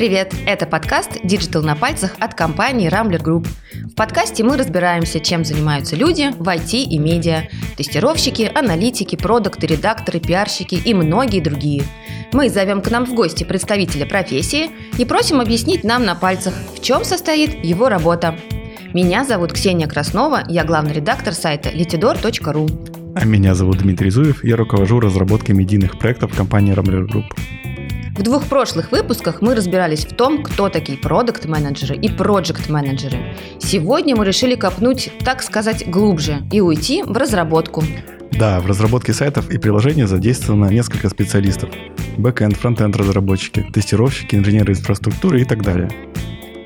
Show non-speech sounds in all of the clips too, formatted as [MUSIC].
Привет! Это подкаст Digital на пальцах от компании Rambler Group. В подкасте мы разбираемся, чем занимаются люди в IT и медиа, тестировщики, аналитики, продукты, редакторы, пиарщики и многие другие. Мы зовем к нам в гости представителя профессии и просим объяснить нам на пальцах, в чем состоит его работа. Меня зовут Ксения Краснова, я главный редактор сайта letidor.ru. А меня зовут Дмитрий Зуев, я руковожу разработкой медийных проектов компании Rambler Group. В двух прошлых выпусках мы разбирались в том, кто такие продукт-менеджеры и проект-менеджеры. Сегодня мы решили копнуть, так сказать, глубже и уйти в разработку. Да, в разработке сайтов и приложений задействовано несколько специалистов. Бэкэнд, фронтенд разработчики, тестировщики, инженеры инфраструктуры и так далее.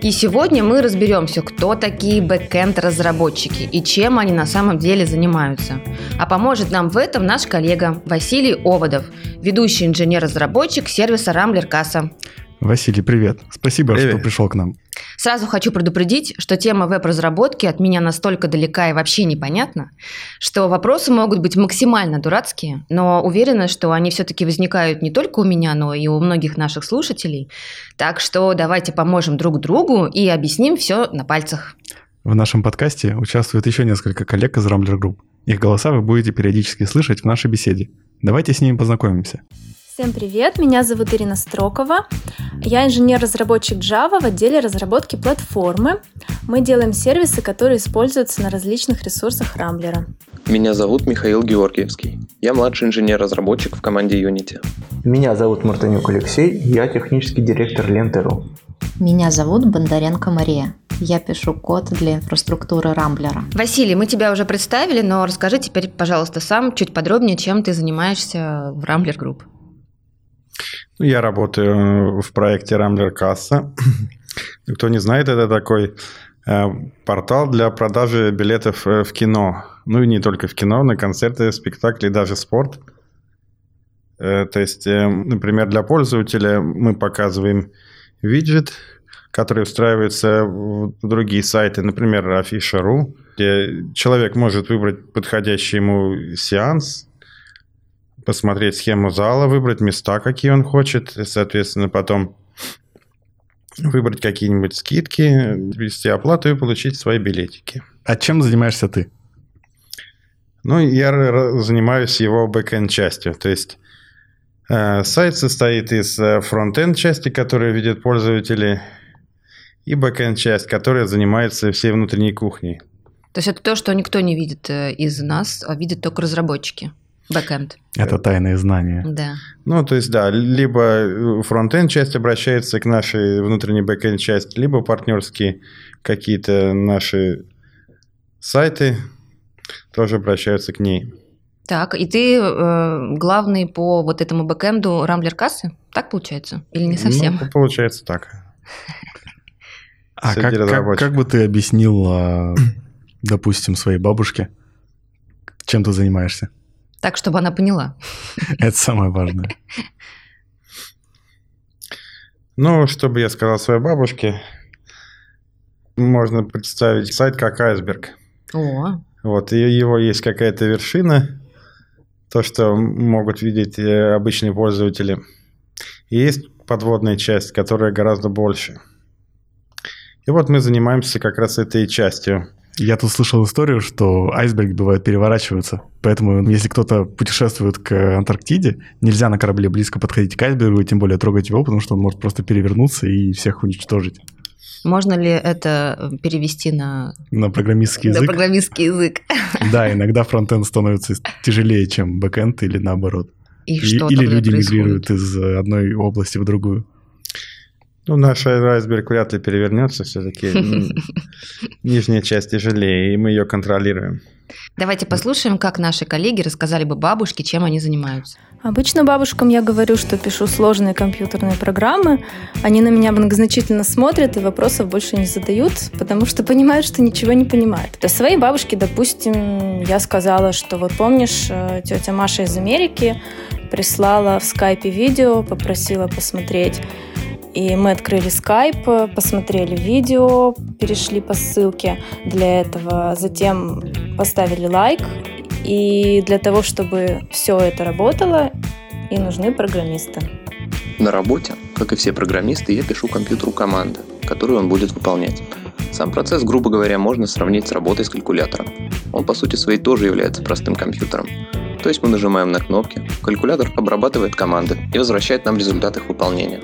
И сегодня мы разберемся, кто такие бэкэнд-разработчики и чем они на самом деле занимаются. А поможет нам в этом наш коллега Василий Оводов, ведущий инженер-разработчик сервиса Рамблер Касса. Василий, привет. Спасибо, привет. что пришел к нам. Сразу хочу предупредить, что тема веб-разработки от меня настолько далека и вообще непонятна, что вопросы могут быть максимально дурацкие, но уверена, что они все-таки возникают не только у меня, но и у многих наших слушателей. Так что давайте поможем друг другу и объясним все на пальцах. В нашем подкасте участвует еще несколько коллег из Rambler Group. Их голоса вы будете периодически слышать в нашей беседе. Давайте с ними познакомимся. Всем привет, меня зовут Ирина Строкова. Я инженер-разработчик Java в отделе разработки платформы. Мы делаем сервисы, которые используются на различных ресурсах Рамблера. Меня зовут Михаил Георгиевский. Я младший инженер-разработчик в команде Unity. Меня зовут Мартынюк Алексей, я технический директор Ленты.ру. Меня зовут Бондаренко Мария. Я пишу код для инфраструктуры Рамблера. Василий, мы тебя уже представили, но расскажи теперь, пожалуйста, сам чуть подробнее, чем ты занимаешься в Рамблер Групп. Ну, я работаю в проекте Рамблер Касса. [CLEARS THROAT] Кто не знает, это такой э, портал для продажи билетов э, в кино. Ну и не только в кино, на концерты, спектакли, даже спорт. Э, то есть, например, для пользователя мы показываем виджет, который встраивается в другие сайты, например, Afisha.ru, где человек может выбрать подходящий ему сеанс, посмотреть схему зала, выбрать места, какие он хочет, и, соответственно, потом выбрать какие-нибудь скидки, ввести оплату и получить свои билетики. А чем занимаешься ты? Ну, я занимаюсь его бэкэнд частью. То есть э, сайт состоит из э, фронтенд части, которая видят пользователи, и бэкэнд часть, которая занимается всей внутренней кухней. То есть это то, что никто не видит э, из нас, а видят только разработчики. Бэкэнд. Это тайные знания. Да. Ну, то есть, да, либо фронтенд часть обращается к нашей внутренней бэкенд части, либо партнерские какие-то наши сайты тоже обращаются к ней. Так, и ты э, главный по вот этому бэкэнду Рамблер кассы? Так получается? Или не совсем? Ну, получается так. А как, как, как бы ты объяснил, а, допустим, своей бабушке, чем ты занимаешься? Так, чтобы она поняла. Это самое важное. [LAUGHS] Ну, чтобы я сказал своей бабушке, можно представить сайт как айсберг. О. Вот, и его есть какая-то вершина, то, что могут видеть э, обычные пользователи. И есть подводная часть, которая гораздо больше. И вот мы занимаемся как раз этой частью. Я тут слышал историю, что айсберги бывают переворачиваются. Поэтому, если кто-то путешествует к Антарктиде, нельзя на корабле близко подходить к айсбергу и тем более трогать его, потому что он может просто перевернуться и всех уничтожить. Можно ли это перевести на... На программистский язык? На программистский язык. [LAUGHS] Да, иногда фронтенд становится тяжелее, чем бэкенд или наоборот. И, и что Или люди происходит? мигрируют из одной области в другую. Ну, наш айсберг вряд ли перевернется все-таки. [LAUGHS] Нижняя часть тяжелее, и мы ее контролируем. Давайте послушаем, как наши коллеги рассказали бы бабушке, чем они занимаются. Обычно бабушкам я говорю, что пишу сложные компьютерные программы. Они на меня многозначительно смотрят и вопросов больше не задают, потому что понимают, что ничего не понимают. Для своей бабушки, допустим, я сказала, что вот помнишь, э, тетя Маша из Америки прислала в скайпе видео, попросила посмотреть и мы открыли Skype, посмотрели видео, перешли по ссылке для этого, затем поставили лайк. И для того, чтобы все это работало, и нужны программисты. На работе Как и все программисты, я пишу компьютеру команды, которую он будет выполнять. Сам процесс, грубо говоря, можно сравнить с работой с калькулятором. Он по сути своей тоже является простым компьютером. То есть мы нажимаем на кнопки, калькулятор обрабатывает команды и возвращает нам результат их выполнения.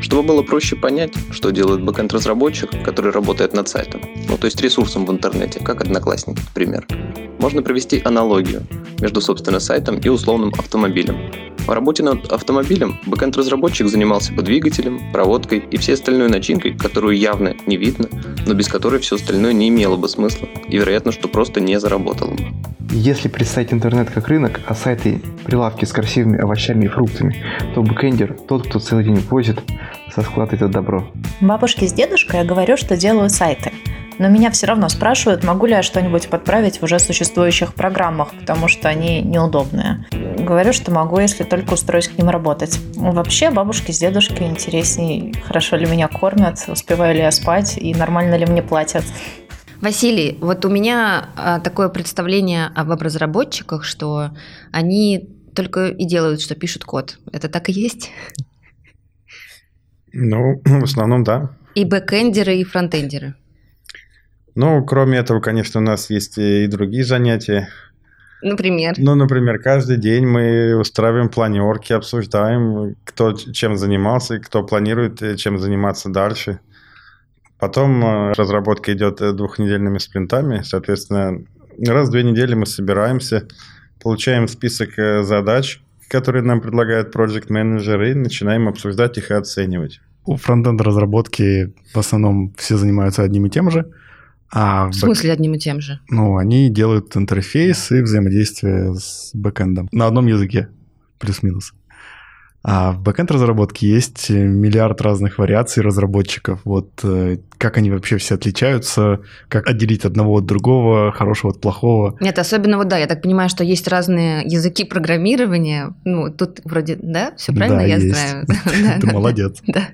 Чтобы было проще понять, что делает бэкэнд-разработчик, который работает над сайтом, ну то есть ресурсом в интернете, как Одноклассники, например, можно провести аналогию между, собственно, сайтом и условным автомобилем. В работе над автомобилем бэкэнд-разработчик занимался бы двигателем, проводкой и всей остальной начинкой, которую явно не видно, но без которой все остальное не имело бы смысла и, вероятно, что просто не заработало бы. Если представить интернет как рынок, а сайты – прилавки с красивыми овощами и фруктами, то бэкэндер – тот, кто целый день возит со склада это добро. Бабушке с дедушкой я говорю, что делаю сайты. Но меня все равно спрашивают, могу ли я что-нибудь подправить в уже существующих программах, потому что они неудобные. Говорю, что могу, если только устроюсь к ним работать. Вообще, бабушке с дедушкой интересней, хорошо ли меня кормят, успеваю ли я спать и нормально ли мне платят. Василий, вот у меня а, такое представление об разработчиках, что они только и делают, что пишут код. Это так и есть? Ну, [CLEARS THROAT] в основном, да. И бэкэндеры, и фронтендеры. Ну, кроме этого, конечно, у нас есть и другие занятия. Например? Ну, например, каждый день мы устраиваем планерки, обсуждаем, кто чем занимался, кто планирует э, чем заниматься дальше. Потом э, разработка идет э, двухнедельными спринтами, соответственно, раз в две недели мы собираемся, получаем список задач, которые нам предлагают проект менеджеры и начинаем обсуждать их и оценивать. У фронтенд разработки в основном все занимаются одним и тем же. А в смысле одним и тем же? Ну, они делают интерфейс и взаимодействие с бэкэндом на одном языке, плюс-минус. А в бэкэнд разработке есть миллиард разных вариаций разработчиков. Вот э, как они вообще все отличаются, как отделить одного от другого, хорошего от плохого. Нет, особенно вот да, я так понимаю, что есть разные языки программирования. Ну, тут вроде, да, все правильно да, я есть. знаю. [LAUGHS] Ты молодец. [LAUGHS] Да.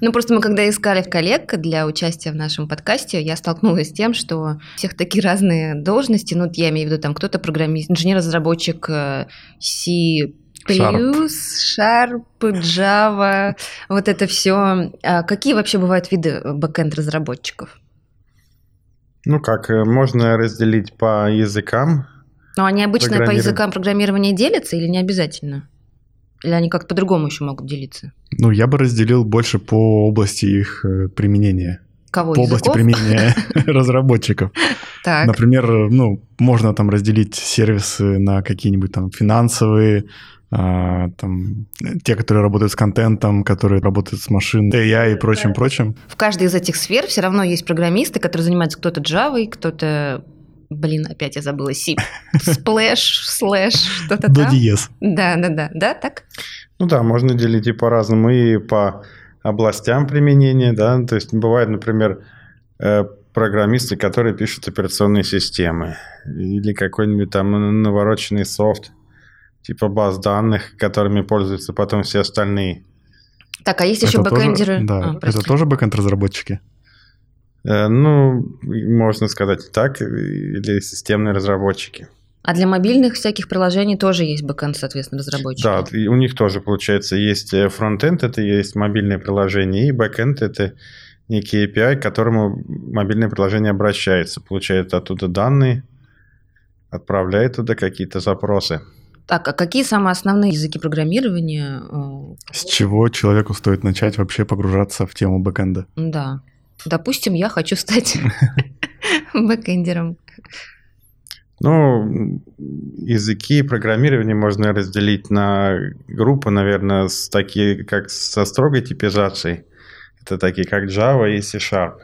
Ну, просто мы когда искали коллег для участия в нашем подкасте, я столкнулась с тем, что у всех такие разные должности. Ну, я имею в виду, там кто-то программист, инженер-разработчик, э, C Плюс, Sharp, Java, вот это все. А какие вообще бывают виды бэкенд разработчиков? Ну как, э, можно разделить по языкам. Но они обычно по языкам программирования делятся или не обязательно? Или они как-то по-другому еще могут делиться? Ну, я бы разделил больше по области их э, применения. Кого? По языков? области применения [LAUGHS] разработчиков. Так. Например, ну, можно там разделить сервисы на какие-нибудь там финансовые, а, там, те, которые работают с контентом, которые работают с машиной, AI и прочим, прочим. В каждой из этих сфер все равно есть программисты, которые занимаются кто-то Java, кто-то Блин, опять я забыла C. Splash, слэш, что-то там. До диез. Да, да, да. Да, так? Ну да, можно делить и по-разному, и по областям применения, да. То есть бывает, например, э, программисты, которые пишут операционные системы или какой-нибудь там навороченный софт, типа баз данных, которыми пользуются потом все остальные. Так, а есть еще Это бэкэндеры? Тоже, да, А, это тоже бэкэнд-разработчики. Э, Ну, можно сказать и так, или системные разработчики. А для мобильных всяких приложений тоже есть бэкэнд, соответственно, разработчики. Да, и у них тоже, получается, есть э, фронтенд, это есть мобильное приложение, и бэкенд – это некий API, к которому мобильное приложение обращается, получает оттуда данные, отправляет туда какие-то запросы. Так, а какие самые основные языки программирования? э, С чего человеку стоит начать вообще погружаться в тему бэкэнда? Да. Допустим, я хочу стать [LAUGHS] бэкэндером. Ну, языки программирования можно разделить на группы, наверное, с такие, как со строгой типизацией. Это такие, как Java и C-Sharp.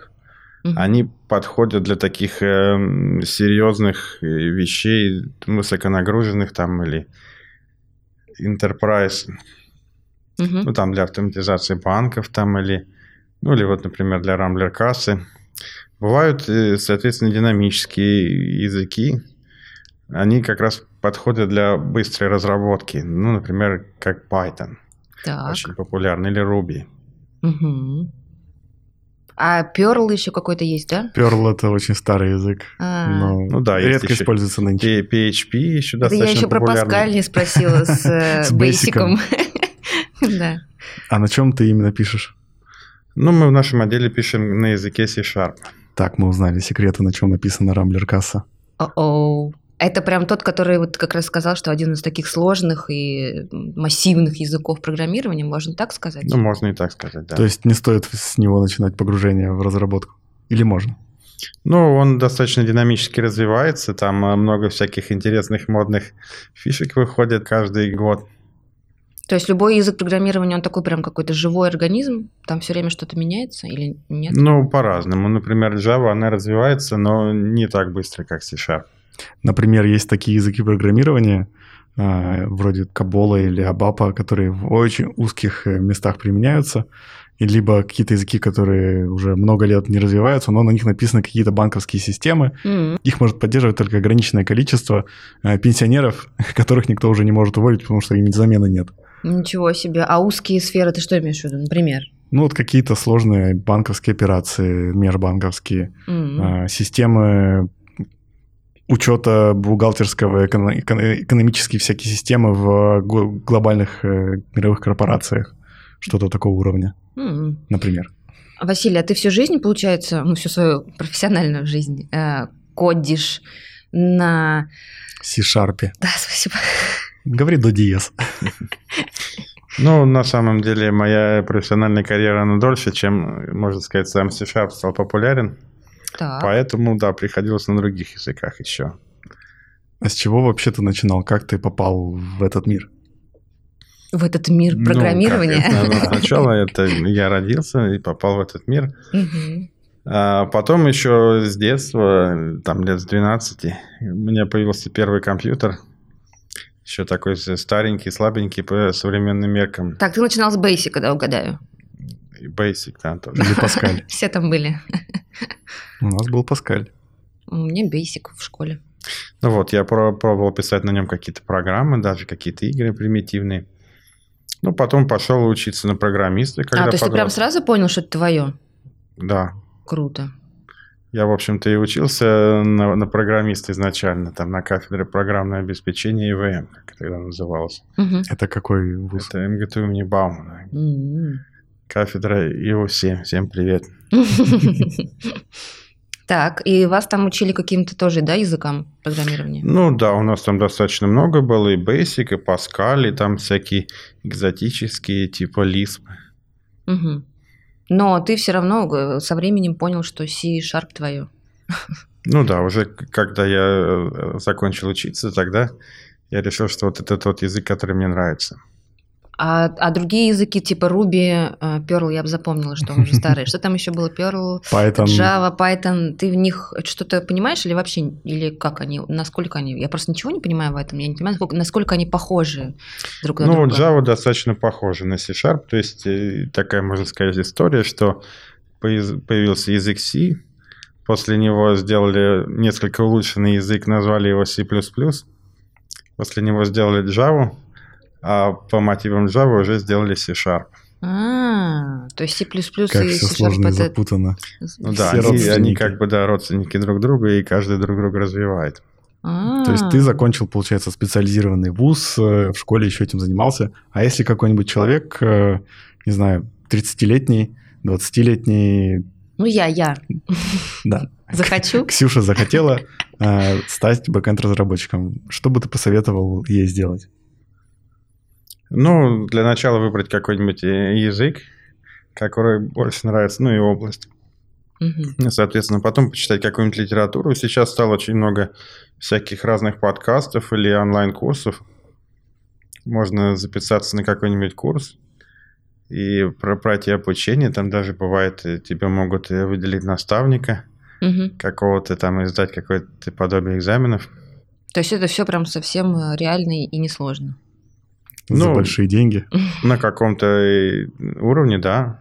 Мгм. Они подходят для таких эм, серьезных э, вещей, высоконагруженных там или enterprise, Мгм. ну там для автоматизации банков там или, ну или вот, например, для Rambler кассы. Бывают, э, соответственно, динамические языки. Они как раз подходят для быстрой разработки. Ну, например, как Python, Так. очень популярный, или Ruby. Мгм. А Perl еще какой-то есть, да? Perl — это очень старый язык, А, но Ну да, редко еще используется нынче. PHP еще Это я достаточно еще про популярный. Паскаль не спросила с [LAUGHS] э, бейсиком. [LAUGHS] Да. А на чем ты именно пишешь? Ну, мы в нашем отделе пишем на языке C-Sharp. Так, мы узнали секреты, на чем написано Рамблер касса. О-оу. Это прям тот, который вот как раз сказал, что один из таких сложных и массивных языков программирования, можно так сказать? Ну, можно и так сказать, да. То есть не стоит с него начинать погружение в разработку? Или можно? Ну, он достаточно динамически развивается, там э, много всяких интересных модных фишек выходит каждый год. То есть любой язык программирования, он такой прям какой-то живой организм, там все время что-то меняется или нет? Ну, по-разному. Например, Java, она развивается, но не так быстро, как C-Sharp. Например, есть такие языки программирования, а, вроде Кабола или Абапа, которые в очень узких э, местах применяются, и либо какие-то языки, которые уже много лет не развиваются, но на них написаны какие-то банковские системы. М. Их может поддерживать только ограниченное количество э, пенсионеров, [LAUGHS] которых никто уже не может уволить, потому что им замены нет. Ничего себе. А узкие сферы ты что имеешь в виду, например? Ну, вот какие-то сложные банковские операции, межбанковские, а, системы учета бухгалтерского, эконо- эко- экономические всякие системы в глобальных э, мировых корпорациях. Что-то такого уровня, М. например. Василий, а ты всю жизнь, получается, ну, всю свою профессиональную жизнь э, кодишь на... C-Sharp. Да, спасибо. Говори до диез. Ну, на самом деле, моя профессиональная карьера, она дольше, чем, можно сказать, сам C-Sharp стал популярен. Так. Поэтому, да, приходилось на других языках еще. А с чего вообще ты начинал? Как ты попал в этот мир? В этот мир Ну, программирования. как это? Ну, сначала это я родился и попал в этот мир. Мгм. А потом еще с детства, там лет с 12, у меня появился первый компьютер. Еще такой старенький, слабенький по современным меркам. Так, ты начинал с Basic, да, угадаю. И Basic, да, тоже. Или Паскаль? [LAUGHS] Все там были. У нас был Паскаль. У меня Basic в школе. Ну вот, я про- пробовал писать на нем какие-то программы, даже какие-то игры примитивные. Ну, потом пошел учиться на программиста, когда а, то есть ты прям подрос. сразу понял, что это твое? Да. Круто. Я, в общем-то, и учился на, на программиста изначально, там, на кафедре программное обеспечение ИВМ, как это тогда называлось. Мгм. Это какой вуз? Это МГТУ имени Баумана. М. Кафедра ИО-7. Всем привет. [LAUGHS] Так, и вас там учили каким-то тоже, да, языкам программирования? Ну да, у нас там достаточно много было, и Basic, и Pascal, и там всякие экзотические, типа Lisp. Мгм. Но ты все равно со временем понял, что C-Sharp твое. Ну да, уже когда я э, закончил учиться, тогда я решил, что вот это тот язык, который мне нравится. А, а другие языки типа Ruby, э, Perl, я бы запомнила, что он уже [LAUGHS] старый. Что там еще было? Perl, Python. Java, Python. Ты в них что-то понимаешь или вообще, или как они, насколько они? Я просто ничего не понимаю в этом. Я не понимаю, насколько, насколько они похожи друг на Ну, друга. Java достаточно похожа на C-Sharp, то есть э, такая, можно сказать, история, что появился язык C, после него сделали несколько улучшенный язык, назвали его C++, после него сделали Java, а по мотивам Java уже сделали C-Sharp. А, то есть C++ Как и все C-Sharp сложно и это... запутано. Ну да, Все они, они как бы, да, родственники друг друга, и каждый друг друга развивает. То есть ты закончил, получается, специализированный вуз, э, в школе еще этим занимался. А если какой-нибудь человек, э, не знаю, 30-летний, 20-летний, Ну, я, я. да, Захочу. Ксюша захотела э, стать бэкэнд-разработчиком, что бы ты посоветовал ей сделать? Ну, для начала выбрать какой-нибудь э, язык, который больше нравится, ну и область. Ну, Соответственно, потом почитать какую-нибудь литературу. Сейчас стало очень много всяких разных подкастов или онлайн-курсов. Можно записаться на какой-нибудь курс и про- пройти обучение. Там даже бывает, э, тебе могут э, выделить наставника Мгм. какого-то там и сдать какое-то подобие экзаменов. То есть это все прям совсем реально и несложно. За Ну, большие деньги? На каком-то э, уровне, да.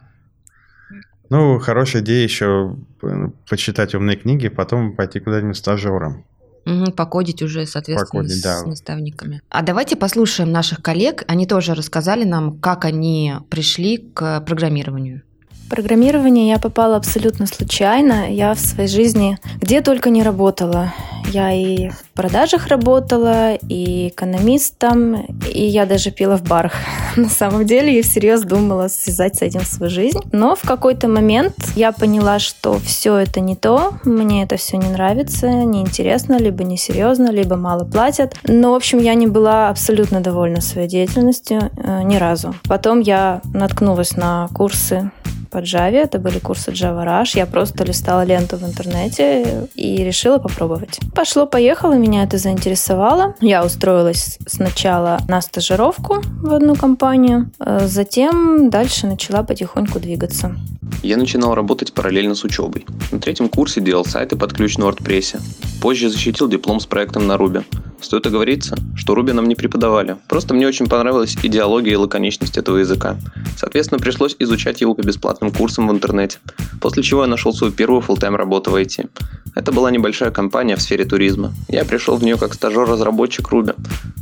Ну, хорошая идея еще э, почитать умные книги, потом пойти куда-нибудь стажером. Мгм, покодить уже, соответственно, Покодить, с да. наставниками. А давайте послушаем наших коллег. Они тоже рассказали нам, как они пришли к программированию. Программирование я попала абсолютно случайно. Я в своей жизни где только не работала. Я и в продажах работала, и экономистом, и я даже пила в барах. [LAUGHS] На самом деле я всерьез думала связать с этим свою жизнь. Но в какой-то момент я поняла, что все это не то, мне это все не нравится, неинтересно, либо несерьезно, либо мало платят. Но, в общем, я не была абсолютно довольна своей деятельностью э, ни разу. Потом я наткнулась на курсы по Java. Это были курсы Java Rush. Я просто листала ленту в интернете и решила попробовать. Пошло-поехало, меня это заинтересовало. Я устроилась сначала на стажировку в одну компанию, э, затем дальше начала потихоньку двигаться. Я начинал работать параллельно с учебой. На третьем курсе делал сайты под ключ на WordPress. Позже защитил диплом с проектом на Ruby. Стоит оговориться, что Ruby нам не преподавали. Просто мне очень понравилась идеология и лаконичность этого языка. Соответственно, пришлось изучать его по бесплатным курсам в интернете. После чего я нашел свою первую full-time работу в IT. Это была небольшая компания в сфере туризма. Я пришел в нее как стажер-разработчик Ruby,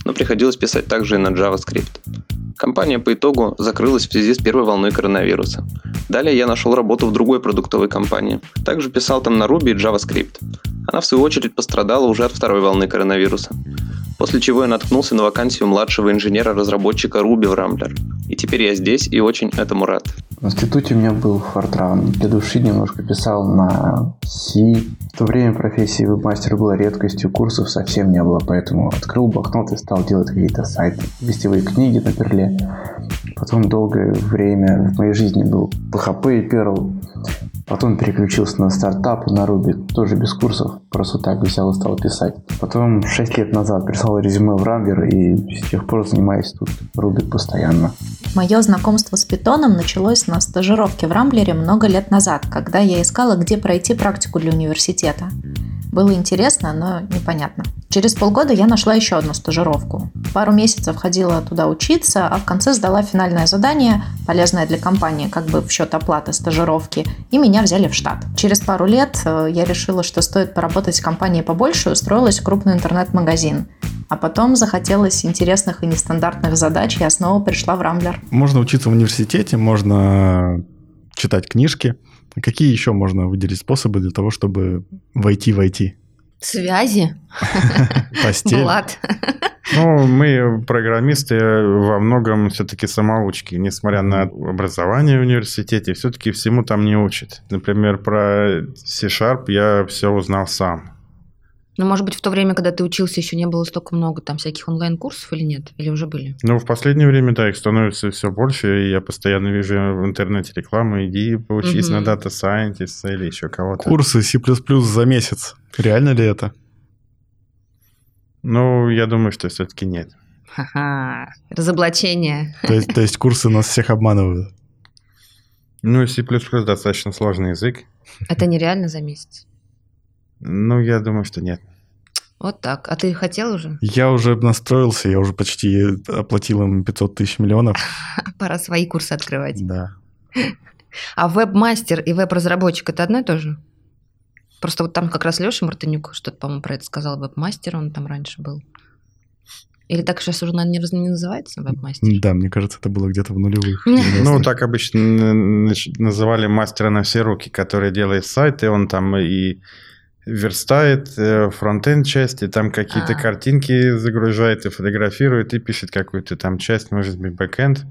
но приходилось писать также и на JavaScript. Компания по итогу закрылась в связи с первой волной коронавируса. Далее я нашел работу в другой продуктовой компании. Также писал там на Ruby и JavaScript. Она в свою очередь пострадала уже от второй волны коронавируса. После чего я наткнулся на вакансию младшего инженера-разработчика Ruby в Rambler. И теперь я здесь и очень этому рад. В институте у меня был фортран. Для души немножко писал на C. В то время профессии вебмастера была редкостью, курсов совсем не было, поэтому открыл блокнот и стал делать какие-то сайты, гостевые книги на перле. Потом долгое время в моей жизни был PHP и Perl. Потом переключился на стартап, на Ruby, тоже без курсов, просто так взял и стал писать. Потом 6 лет назад прислал резюме в Рамблер и с тех пор занимаюсь тут Ruby постоянно. Мое знакомство с питоном началось на стажировке в Рамблере много лет назад, когда я искала, где пройти практику для университета. Было интересно, но непонятно. Через полгода я нашла еще одну стажировку. Пару месяцев ходила туда учиться, а в конце сдала финальное задание, полезное для компании, как бы в счет оплаты стажировки, и меня взяли в штат. Через пару лет э, я решила, что стоит поработать в компании побольше, устроилась в крупный интернет-магазин. А потом захотелось интересных и нестандартных задач, я снова пришла в Рамблер. Можно учиться в университете, можно читать книжки. Какие еще можно выделить способы для того, чтобы войти в IT? Связи. [LAUGHS] Постель. Влад. Ну, мы, программисты, во многом все-таки самоучки. Несмотря на образование в университете, все-таки всему там не учат. Например, про C-Sharp я все узнал сам. Ну, может быть, в то время, когда ты учился, еще не было столько много там всяких онлайн-курсов или нет? Или уже были? Ну, в последнее время, да, их становится все больше, и я постоянно вижу в интернете рекламу, иди поучись Мгм. на Data Scientist или еще кого-то. Курсы C++ за месяц. Реально ли это? Ну, я думаю, что все-таки нет. Ха-ха. Разоблачение. То есть, то есть курсы нас всех обманывают. Ну, C++ достаточно сложный язык. Это нереально за месяц. Ну, я думаю, что нет. Вот так. А ты хотел уже? Я уже настроился, я уже почти оплатил им 500 тысяч миллионов. [LAUGHS] Пора свои курсы открывать. Да. [LAUGHS] А веб-мастер и веб-разработчик это одно и то же? Просто вот там как раз Леша Мартынюк что-то, по-моему, про это сказал. Веб-мастер он там раньше был. Или так сейчас уже, наверное, не называется веб-мастер? Да, мне кажется, это было где-то в нулевых. [LAUGHS] Ну, так обычно называли мастера на все руки, который делает сайты, он там и верстает э, фронтенд части, там какие-то А. картинки загружает и фотографирует, и пишет какую-то там часть, может быть, бэкэнд.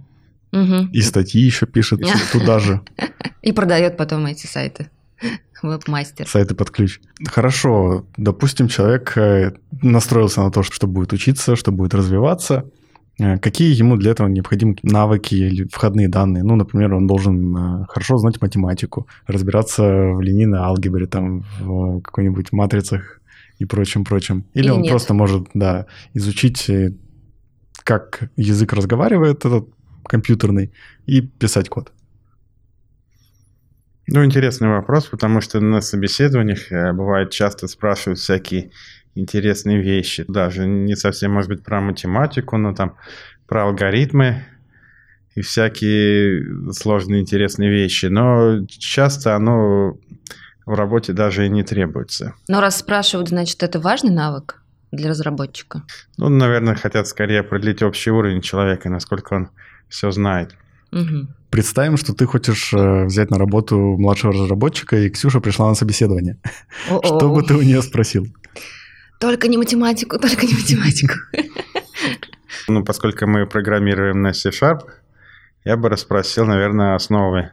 Мгм. И статьи еще пишет туда же, [LAUGHS] И продает потом эти сайты. [LAUGHS] Веб-мастер. сайты под ключ. Хорошо, допустим, человек э, настроился на то, что будет учиться, что будет развиваться. Э, Какие ему для этого необходимы навыки или входные данные? Ну, например, он должен э, хорошо знать математику, разбираться в линейной алгебре, там, в какой-нибудь матрицах и прочем-прочем. Или, Или он нет. просто может, да, изучить, э, как язык разговаривает этот компьютерный, и писать код. Ну, интересный вопрос, потому что на собеседованиях бывает часто спрашивают всякие интересные вещи, даже не совсем, может быть, про математику, но там про алгоритмы и всякие сложные интересные вещи. Но часто оно в работе даже и не требуется. Но раз спрашивают, значит, это важный навык для разработчика. Ну, наверное, хотят скорее определить общий уровень человека, насколько он все знает. Мгм. Представим, что ты хочешь э, взять на работу младшего разработчика, и Ксюша пришла на собеседование. [LAUGHS] Что бы ты у нее спросил? Только не математику, только не математику. Ну, поскольку мы программируем на C-Sharp, я бы расспросил, наверное, основы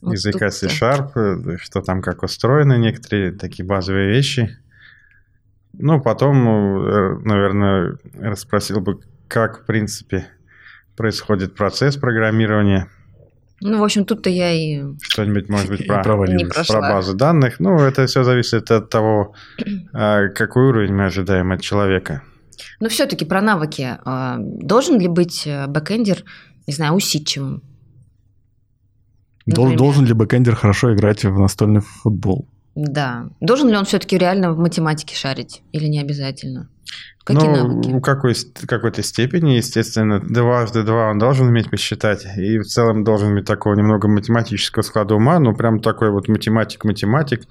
Вот языка. C-Sharp, что там как устроены некоторые такие базовые вещи. Ну, потом, э, наверное, расспросил бы, как, в принципе, происходит процесс программирования. Ну, в общем, тут-то я и Что-нибудь, может быть, [LAUGHS] про, провалилась. не прошла. про базу данных. Ну, это все зависит от того, а, какой уровень мы ожидаем от человека. Но все-таки про навыки. А, Должен ли быть э, бэкэндер, не знаю, усидчивым? Например? Должен ли бэкэндер хорошо играть в настольный футбол? Да. Должен ли он все-таки реально в математике шарить? Или не обязательно? Какие ну, навыки? в какой, какой-то степени, естественно, дважды два он должен уметь посчитать. И в целом должен иметь такого немного математического склада ума. Ну, прям такой вот математик-математик.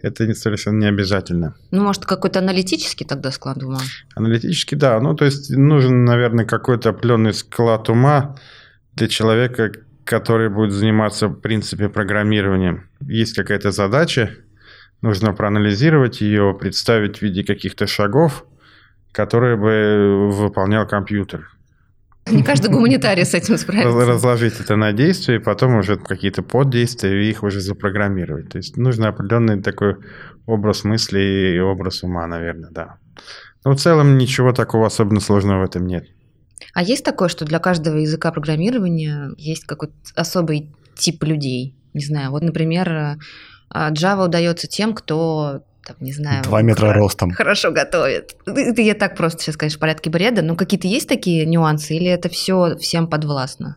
Это не- совершенно не обязательно. Ну, может, какой-то аналитический тогда склад ума? Аналитически, да. Ну, то есть нужен, наверное, какой-то определенный склад ума для человека, который будет заниматься, в принципе, программированием. Есть какая-то задача, нужно проанализировать ее, представить в виде каких-то шагов, которые бы выполнял компьютер. Не каждый гуманитарий с этим [LAUGHS] справится. Разложить это на действия, и потом уже какие-то поддействия, и их уже запрограммировать. То есть нужен определенный такой образ мысли и образ ума, наверное, да. Но в целом ничего такого особенно сложного в этом нет. А есть такое, что для каждого языка программирования есть какой-то особый тип людей? Не знаю, вот, например, э, а, Java удается тем, кто, там, не знаю... Два метра ростом. Хорошо готовит. Это я так просто сейчас, конечно, в порядке бреда, но какие-то есть такие нюансы, или это все всем подвластно?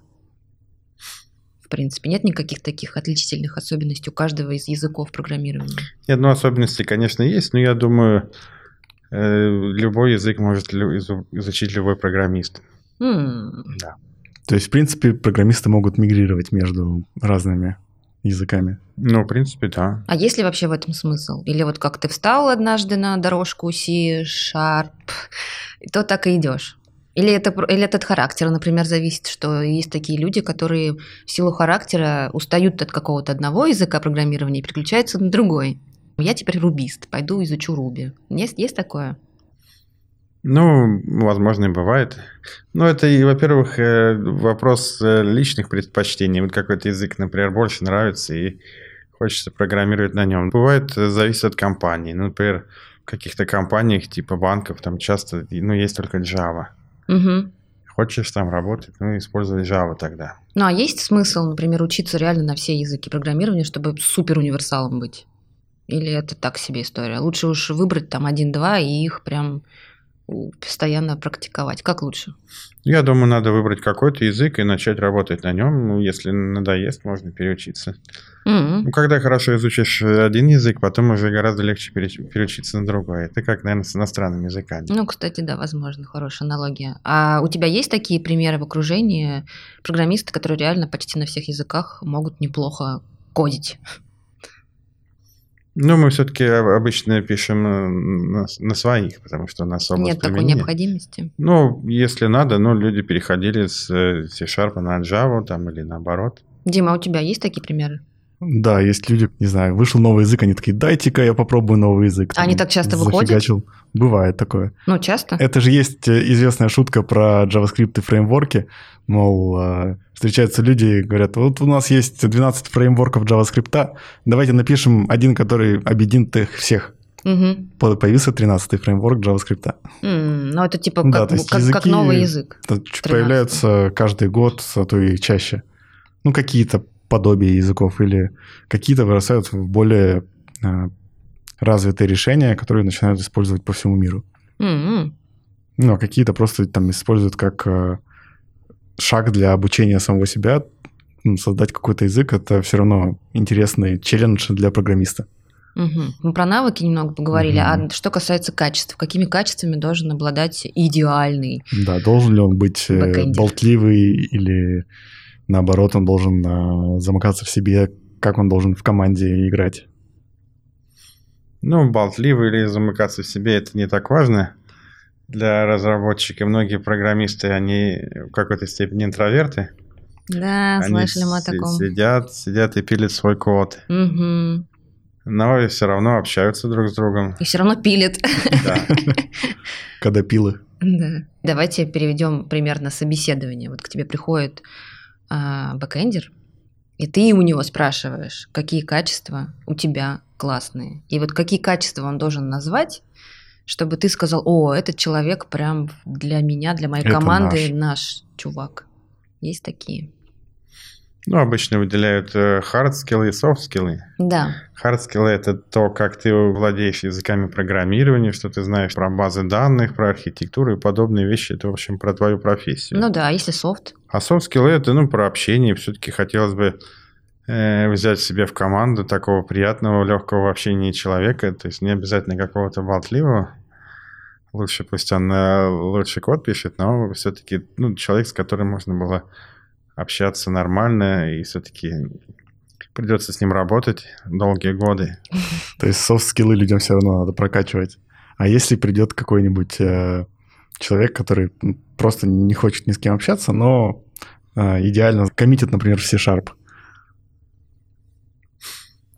В принципе, нет никаких таких отличительных особенностей у каждого из языков программирования. Нет, ну особенности, конечно, есть, но я думаю, э, любой язык может изучить любой программист. М, Да. То есть, в принципе, программисты могут мигрировать между разными языками. Ну, в принципе, да. А есть ли вообще в этом смысл? Или вот как ты встал однажды на дорожку C-Sharp, и то так и идешь? Или это, или это от характера, например, зависит, что есть такие люди, которые в силу характера устают от какого-то одного языка программирования и переключаются на другой. Я теперь рубист, пойду изучу Руби. Есть, есть такое? Ну, возможно, и бывает. Ну, это, во-первых, э, вопрос э, личных предпочтений. Вот какой-то язык, например, больше нравится, и хочется программировать на нем. Бывает, э, зависит от компании. Ну, например, в каких-то компаниях, типа банков, там часто, ну, есть только Java. Мгм. Хочешь там работать, ну, используй Java тогда. Ну, а есть смысл, например, учиться реально на все языки программирования, чтобы супер универсалом быть? Или это так себе история? Лучше уж выбрать там один-два и их прям постоянно практиковать. Как лучше? Я думаю, надо выбрать какой-то язык и начать работать на нем. Ну, если надоест, можно переучиться. М. Ну, когда хорошо изучишь э, один язык, потом уже гораздо легче переучиться на другой. Это как, наверное, с иностранными языками. Ну, кстати, да, возможно, хорошая аналогия. А у тебя есть такие примеры в окружении программисты, которые реально почти на всех языках могут неплохо кодить? Ну, мы все-таки обычно пишем э, на, на своих, потому что у нас область Нет такой необходимости. Ну, если надо, ну, люди переходили с э, C-Sharp на Java там, или наоборот. Дима, а у тебя есть такие примеры? Да, есть люди, не знаю, вышел новый язык, они такие, дайте-ка я попробую новый язык. Они Там так часто выходят? зафигачил. Бывает такое. Ну, часто? Это же есть э, известная шутка про JavaScript и фреймворки. Мол, э, встречаются люди и говорят, вот у нас есть 12 фреймворков JavaScript, давайте напишем один, который объединит их всех. По- Появился 13-й фреймворк JavaScript. М, Ну, это типа Да, как, то есть как, как языки- новый язык. Это ч- 13. появляются каждый год, а то и чаще. Ну, какие-то подобия языков или какие-то вырастают в более э, развитые решения, которые начинают использовать по всему миру. М, Ну, а какие-то просто там используют как э, шаг для обучения самого себя. Ну, Создать какой-то язык — это все равно интересный челлендж для программиста. мгм. Мы про навыки немного поговорили. Мгм. А что касается качеств, какими качествами должен обладать идеальный? Да, должен ли он быть э, Бэкэндер. болтливый или наоборот он должен э, замыкаться в себе, как он должен в команде играть? Ну, болтливый или замыкаться в себе, это не так важно для разработчика. Многие программисты, они в какой-то степени интроверты. Да, Они слышали мы о таком. Сидят, сидят и пилят свой код. Мгм. Но все равно общаются друг с другом. И все равно пилит. Да. Когда пилы. Да. Давайте переведем пример на собеседование. Вот к тебе приходит а, бэкэндер, и ты у него спрашиваешь, какие качества у тебя классные. И вот какие качества он должен назвать, чтобы ты сказал, о, этот человек прям для меня, для моей Это команды наш». наш чувак. Есть такие? Ну, обычно выделяют э, hard скиллы и soft скиллы. Да. Hard skills это то, как ты владеешь языками программирования, что ты знаешь про базы данных, про архитектуру и подобные вещи. Это, в общем, про твою профессию. Ну да, а если софт? А skills это, ну, про общение. Все-таки хотелось бы э, взять себе в команду такого приятного, легкого в общении человека. То есть не обязательно какого-то болтливого. Лучше пусть он э, лучший код пишет, но все-таки ну, человек, с которым можно было общаться нормально, и все-таки придется с ним работать долгие годы. [LAUGHS] То есть софт-скиллы людям все равно надо прокачивать. А если придет какой-нибудь э, человек, который просто не хочет ни с кем общаться, но э, идеально коммитит, например, в C-Sharp.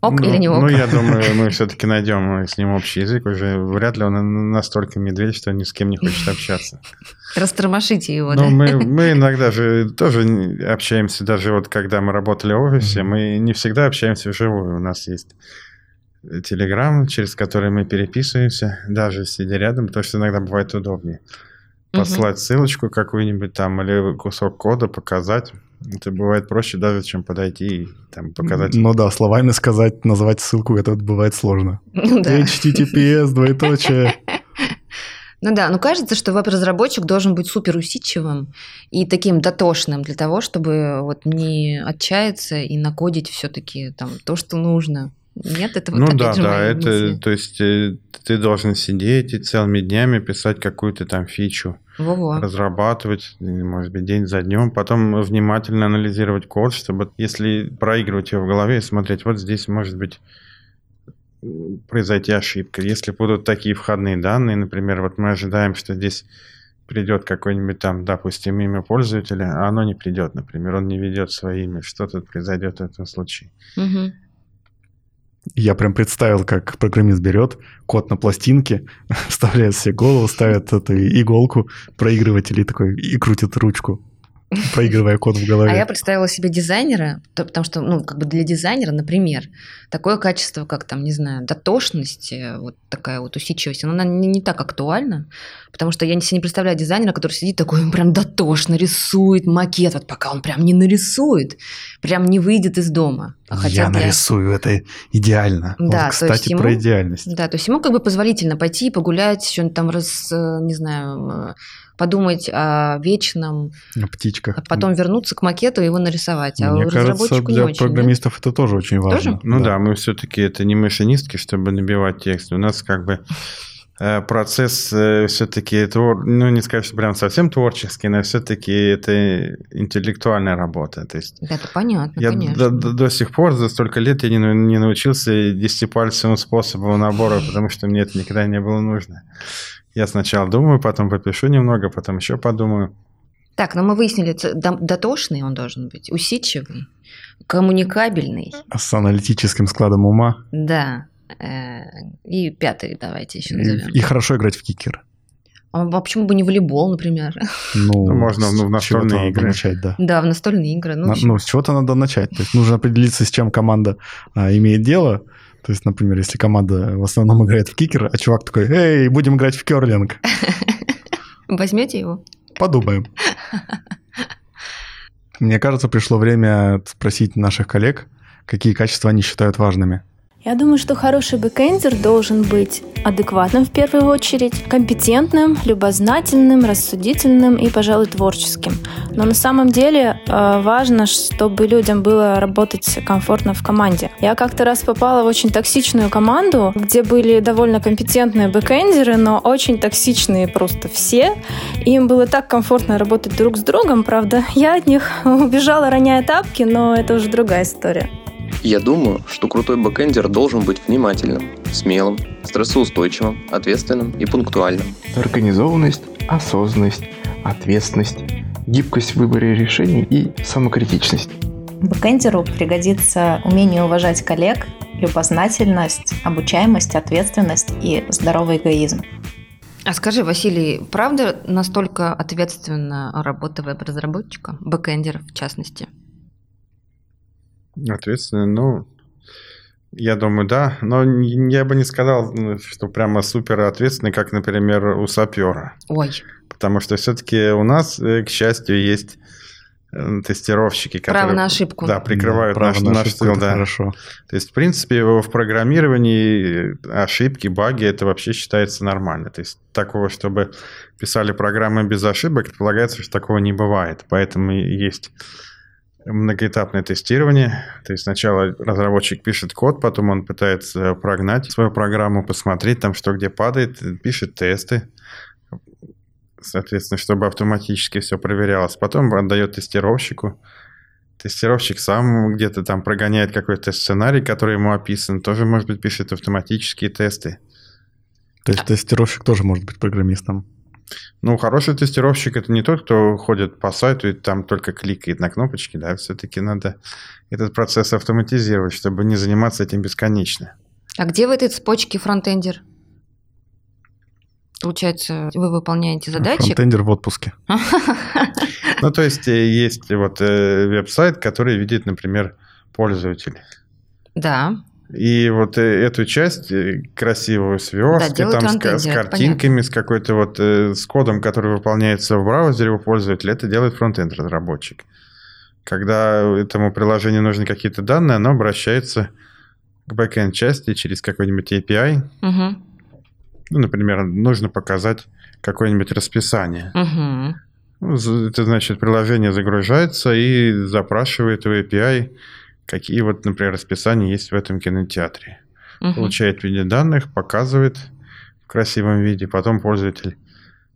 Ок ну, или не ок? Ну, я думаю, мы все-таки найдем с ним общий язык. Уже вряд ли он настолько медведь, что ни с кем не хочет общаться. Растормошите его, Но да? мы, [LAUGHS] мы иногда же тоже общаемся, даже вот когда мы работали в офисе, мы не всегда общаемся вживую. У нас есть Телеграм, через который мы переписываемся, даже сидя рядом, потому что иногда бывает удобнее. Послать ссылочку какую-нибудь там или кусок кода показать. Это бывает проще даже, чем подойти и там показать. Ну да, словами сказать, назвать ссылку, это бывает сложно. Ну да. HTTPS, двоеточие. [LAUGHS] Ну да, ну кажется, что веб-разработчик должен быть супер усидчивым и таким дотошным для того, чтобы вот не отчаяться и накодить все-таки там то, что нужно. Нет, это вот ну да, да, это, мысли. то есть э, ты должен сидеть и целыми днями писать какую-то там фичу, Во-во. разрабатывать, может быть, день за днем, потом внимательно анализировать код, чтобы если проигрывать его в голове и смотреть, вот здесь может быть произойти ошибка. Если будут такие входные данные, например, вот мы ожидаем, что здесь придет какое-нибудь там, допустим, имя пользователя, а оно не придет, например, он не ведет свое имя, что тут произойдет в этом случае. Мгм. Я прям представил, как программист берет код на пластинке, [LAUGHS] вставляет себе голову, ставит эту иголку проигрыватель и такой и крутит ручку, [LAUGHS] проигрывая код в голове. А я представила себе дизайнера, то- потому что, ну, как бы для дизайнера, например, такое качество, как там, не знаю, дотошность, вот такая вот усидчивость, она не, не так актуальна, потому что я себе не представляю дизайнера, который сидит такой, он прям дотошно рисует макет, вот пока он прям не нарисует, прям не выйдет из дома. А хотя я для- нарисую, это идеально. Да, вот, кстати, ему- про идеальность. Да, то есть ему как бы позволительно пойти погулять, что-нибудь там раз, э, не знаю, э, подумать о вечном, О птичках. а потом вернуться к макету и его нарисовать. А Мне у кажется, для очень, да? программистов это тоже очень важно. Ну да, мы все-таки это не машинистки, чтобы набивать текст. У нас как бы э, процесс все-таки, ну не сказать, что прям совсем творческий, но все-таки это интеллектуальная работа. То есть Это понятно, я конечно. до, до- до сих пор за столько лет я не, нау- не научился десятипальцевому способу набора, потому что мне это никогда не было нужно. Я сначала думаю, потом попишу немного, потом еще подумаю. Так, ну мы выяснили, дотошный он должен быть, усидчивый, коммуникабельный, С аналитическим складом ума. да. Э, И пятый давайте еще И, назовем. и хорошо играть в кикер. А почему бы не волейбол, например? Ну, Ну, можно, ну, в настольные игры. начать, да. Да, в настольные игры. Ну, На- ну, с чего-то надо начать. То есть нужно определиться, с чем команда а, имеет дело. То есть, например, если команда в основном играет в кикер, а чувак такой, эй, будем играть в керлинг. [LAUGHS] возьмете его? Подумаем. [LAUGHS] Мне кажется, пришло время спросить наших коллег, какие качества они считают важными. Я думаю, что хороший бэкэндер должен быть адекватным в первую очередь, компетентным, любознательным, рассудительным и, пожалуй, творческим. Но на самом деле э, важно, чтобы людям было работать комфортно в команде. Я как-то раз попала в очень токсичную команду, где были довольно компетентные бэкэндеры, но очень токсичные просто все. Им было так комфортно работать друг с другом, правда. Я от них [LAUGHS] убежала, роняя тапки, но это уже другая история. Я думаю, что крутой бэкэндер должен быть внимательным, смелым, стрессоустойчивым, ответственным и пунктуальным. Организованность, осознанность, ответственность гибкость в выборе решений и самокритичность. Бэкэндеру пригодится умение уважать коллег, любознательность, обучаемость, ответственность и здоровый эгоизм. А скажи, Василий, правда настолько ответственна работа веб-разработчика, бэкэндера в частности? Ответственно, ну, я думаю, да. Но я бы не сказал, что прямо супер ответственный, как, например, у сапера. Ой. Потому что все-таки у нас, э, к счастью, есть э, тестировщики, которые... Право на ошибку. Да, прикрывают Право наш, на наш ошибку да. Хорошо. То есть, в принципе, в программировании ошибки, баги, это вообще считается нормально. То есть, такого, чтобы писали программы без ошибок, предполагается, что такого не бывает. Поэтому и есть многоэтапное тестирование. То есть, сначала разработчик пишет код, потом он пытается прогнать свою программу, посмотреть там, что где падает, пишет тесты, соответственно, чтобы автоматически все проверялось. Потом отдает тестировщику. Тестировщик сам где-то там прогоняет какой-то сценарий, который ему описан, тоже, может быть, пишет автоматические тесты. То есть тестировщик тоже может быть программистом. Ну, хороший тестировщик это не тот, кто ходит по сайту и там только кликает на кнопочки, да, все-таки надо этот процесс автоматизировать, чтобы не заниматься этим бесконечно. А где в этой цепочке фронтендер? Получается, вы выполняете задачи. Фронтендер в отпуске. [LAUGHS] Ну, то есть э, есть вот э, веб-сайт, который видит, например, пользователь. Да. И вот э, эту часть э, красивую с версткой, делают там с, с картинками, с какой-то вот э, с кодом, который выполняется в браузере у пользователя, это делает фронтенд-разработчик. Когда этому приложению нужны какие-то данные, оно обращается к backend части через какой-нибудь API. Угу. Ну, например, нужно показать какое-нибудь расписание. Угу. Это значит, приложение загружается и запрашивает в API, какие вот, например, расписания есть в этом кинотеатре. Получает в виде данных, показывает в красивом виде, потом пользователь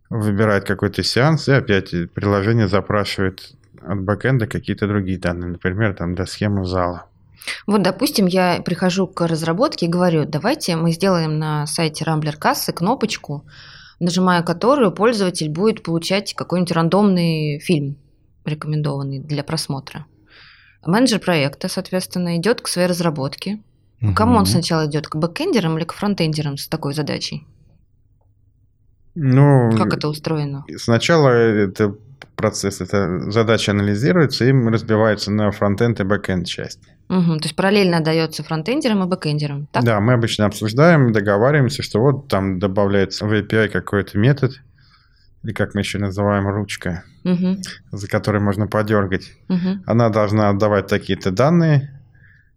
выбирает какой-то сеанс, и опять приложение запрашивает от бэкэнда какие-то другие данные, например, там для схемы зала. Вот, допустим, я прихожу к разработке и говорю, давайте мы сделаем на сайте Рамблер кассы кнопочку, нажимая которую пользователь будет получать какой-нибудь рандомный фильм, рекомендованный для просмотра. Менеджер проекта, соответственно, идет к своей разработке. К Кому он сначала идет? К бэкэндерам или к фронтендерам с такой задачей? Ну, Как это устроено? сначала это процесс, эта задача анализируется и разбивается на фронтенд и бэкенд части. Мгм, То есть параллельно дается фронтендерам и бэкэндерам, так? Да, мы обычно обсуждаем, договариваемся, что вот там добавляется в API какой-то метод, или как мы еще называем, ручка, Мгм, за которой можно подергать. мгм. Она должна отдавать такие-то данные.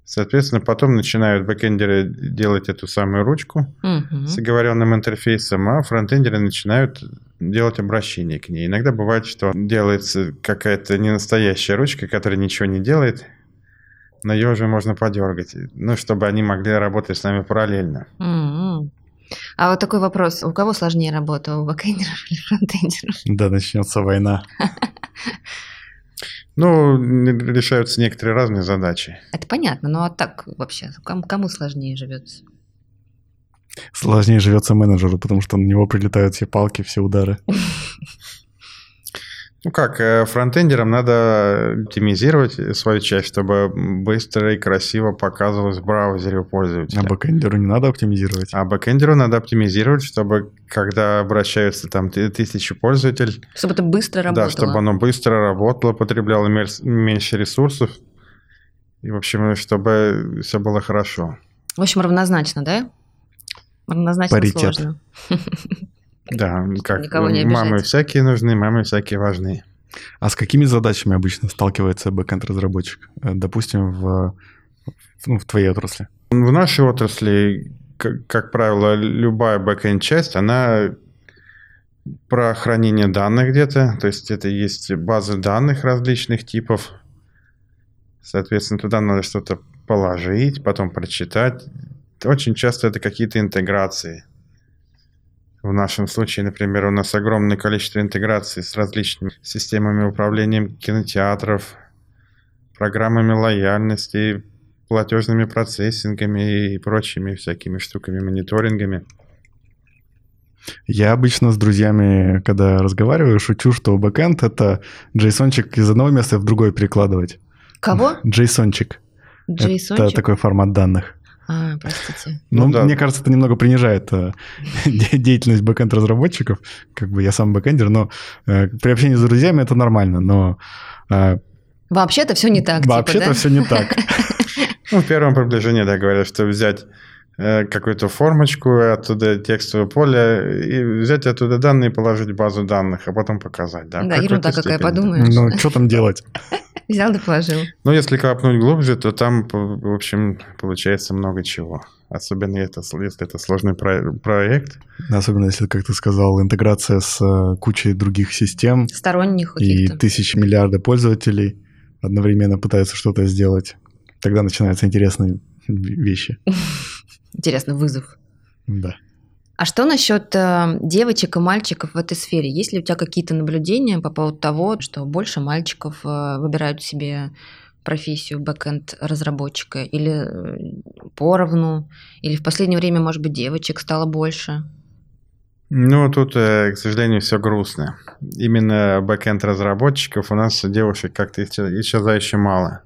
Соответственно, потом начинают бэкэндеры делать эту самую ручку Мгм. с оговоренным интерфейсом, а фронтендеры начинают делать обращение к ней. Иногда бывает, что делается какая-то ненастоящая ручка, которая ничего не делает, но ее уже можно подергать, ну, чтобы они могли работать с нами параллельно. М-м. А вот такой вопрос. У кого сложнее работа, у бэкэндеров или фронтендеров? Да, начнется война. [LAUGHS] Ну, решаются некоторые разные задачи. Это понятно, но а так вообще, кому, кому сложнее живется? Сложнее живется менеджеру, потому что на него прилетают все палки, все удары. [LAUGHS] Ну как, э, фронтендерам надо оптимизировать свою часть, чтобы быстро и красиво показывалось в браузере у пользователя. А бэкэндеру не надо оптимизировать. А бэкэндеру надо оптимизировать, чтобы когда обращаются там ты- тысячи пользователей, Чтобы это быстро работало. да, чтобы оно быстро работало, потребляло меньше ресурсов. И, в общем, чтобы все было хорошо. В общем, равнозначно, да? Равнозначно Паритет. сложно. [LAUGHS] Да, как Никого не мамы всякие нужны, мамы всякие важны. А с какими задачами обычно сталкивается бэкэнд-разработчик? Э, Допустим, в, ну, в твоей отрасли. В нашей отрасли, как, как правило, любая бэкэнд-часть, она про хранение данных где-то, то есть это есть базы данных различных типов. Соответственно, туда надо что-то положить, потом прочитать. Очень часто это какие-то интеграции. В нашем случае, например, у нас огромное количество интеграций с различными системами управления кинотеатров, программами лояльности, платежными процессингами и прочими всякими штуками, мониторингами. Я обычно с друзьями, когда разговариваю, шучу, что бэкэнд — это джейсончик из одного места в другое перекладывать. Кого? Джейсончик. Джейсончик? Это такой формат данных. А, простите. Ну, Ну да. мне кажется, это немного принижает э, де- деятельность бэкэнд-разработчиков. Как бы я сам бэкэндер, но э, при общении с друзьями это нормально. Но э, Вообще-то все не так, типа, вообще-то да? все не так. [LAUGHS] Ну, в первом приближении, да, говорят, что взять э, какую-то формочку, оттуда текстовое поле, и взять оттуда данные и положить в базу данных, а потом показать. Да, Да, ерунда какая, подумаешь. Ну, что там делать? [LAUGHS] Взял да положил. Ну, если копнуть глубже, то там, в общем, получается много чего. Особенно это, если это сложный про- проект. Особенно, если, как ты сказал, интеграция с э, кучей других систем Сторонних и каких-то. тысяч миллиарда пользователей одновременно пытаются что-то сделать. Тогда начинаются интересные вещи. [LAUGHS] Интересно, вызов. Да. А что насчет э, девочек и мальчиков в этой сфере? Есть ли у тебя какие-то наблюдения по поводу того, что больше мальчиков э, выбирают себе профессию бэкэнд разработчика или э, поровну, или в последнее время, может быть, девочек стало больше? Ну, тут, к сожалению, все грустно. Именно бэкэнд разработчиков у нас девушек как-то исчез- исчезающе мало.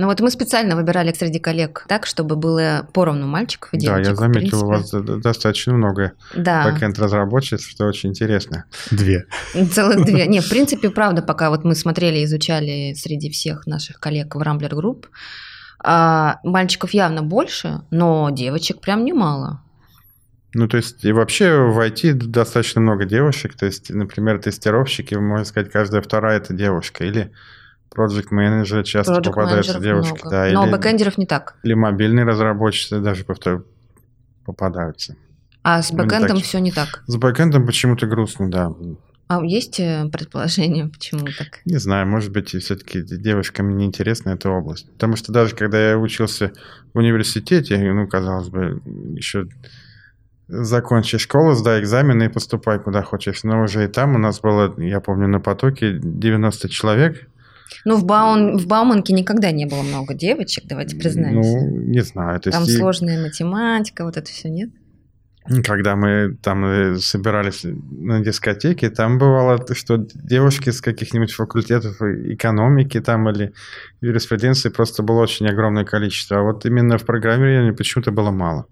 Ну вот мы специально выбирали среди коллег так, чтобы было поровну мальчиков и Да, девочек. я в заметил, у вас достаточно много Да. бэкэнд разработчиц, что очень интересно. Две. [LAUGHS] Целых две. Не, в [LAUGHS] принципе, правда, пока вот мы смотрели, изучали среди всех наших коллег в Рамблер Групп, а, мальчиков явно больше, но девочек прям немало. Ну, то есть, и вообще в IT достаточно много девушек. То есть, например, тестировщики, можно сказать, каждая вторая это девушка. Или project менеджеры часто Project попадаются девушки. много. Да, но или, бэкэндеров не так. или мобильные разработчицы даже повтор- попадаются. А с не бэкэндом все не так. С бэкэндом почему-то грустно, да. А есть э, предположение, почему так? Не знаю, может быть, все-таки девушкам не интересна эта область. Потому что даже когда я учился в университете, ну, казалось бы, еще закончи школу, сдай экзамены и поступай куда хочешь. Но уже и там у нас было, я помню, на потоке 90 человек. Ну, в, Баун, в Бауманке никогда не было много девочек, давайте признаемся. Ну, не знаю. То Там и сложная математика, вот это все нет? когда мы там э, собирались на дискотеке, там бывало, что девушки с каких-нибудь факультетов экономики там или юриспруденции просто было очень огромное количество. А вот именно в программировании почему-то было мало.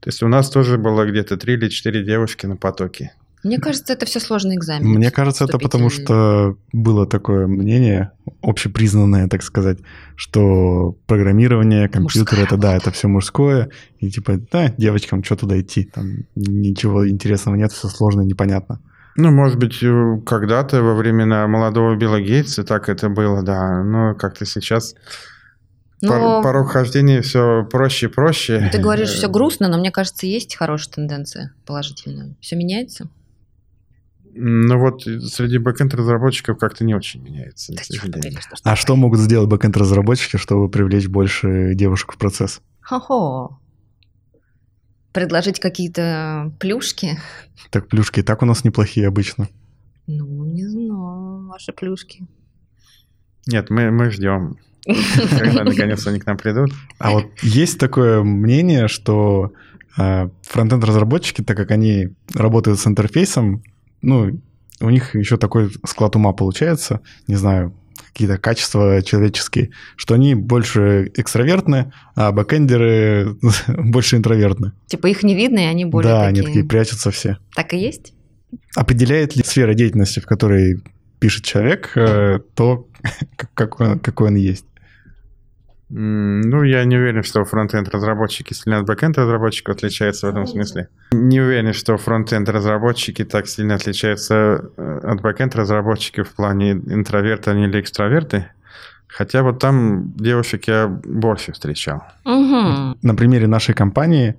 То есть у нас тоже было где-то три или четыре девушки на потоке. Мне кажется, это все сложный экзамен. Мне кажется, это потому что было такое мнение, общепризнанное, так сказать, что программирование, компьютер, Мужская это да, это все мужское. И типа, да, девочкам что туда идти? Там ничего интересного нет, все сложно и непонятно. Ну, может быть, э, когда-то во времена молодого Билла Гейтса так это было, да. Но как-то сейчас Но порог хождения все проще и проще. ты говоришь, Э, все грустно, но мне кажется, есть хорошая тенденция положительная. Все меняется? Ну вот среди бэкэнд-разработчиков как-то не очень меняется. Да ты сожалению. говоришь, что А что могут сделать бэкэнд-разработчики, чтобы привлечь больше девушек в процесс? Хо-хо. Предложить какие-то плюшки? Так плюшки и так у нас неплохие обычно. Ну, не знаю, ваши плюшки. Нет, мы, мы ждем, когда наконец они к нам придут. А вот есть такое мнение, что э, фронтенд-разработчики, так как они работают с интерфейсом, ну, у них еще такой склад ума получается, не знаю, какие-то качества человеческие, что они больше экстравертны, а бэкэндеры [LAUGHS] больше интровертны. Типа их не видно, и они более да, они такие... такие прячутся все. Так и есть? Определяет ли сфера деятельности, в которой пишет человек, э, то, [LAUGHS] как- какой он, какой он есть? Ну, я не уверен, что фронтенд-разработчики сильно от бэкенд-разработчиков отличаются в этом смысле. Не уверен, что фронтенд-разработчики так сильно отличаются э, от бэкенд-разработчиков в плане интроверты они или экстраверты. Хотя вот там девушек я больше встречал. Угу. на примере нашей компании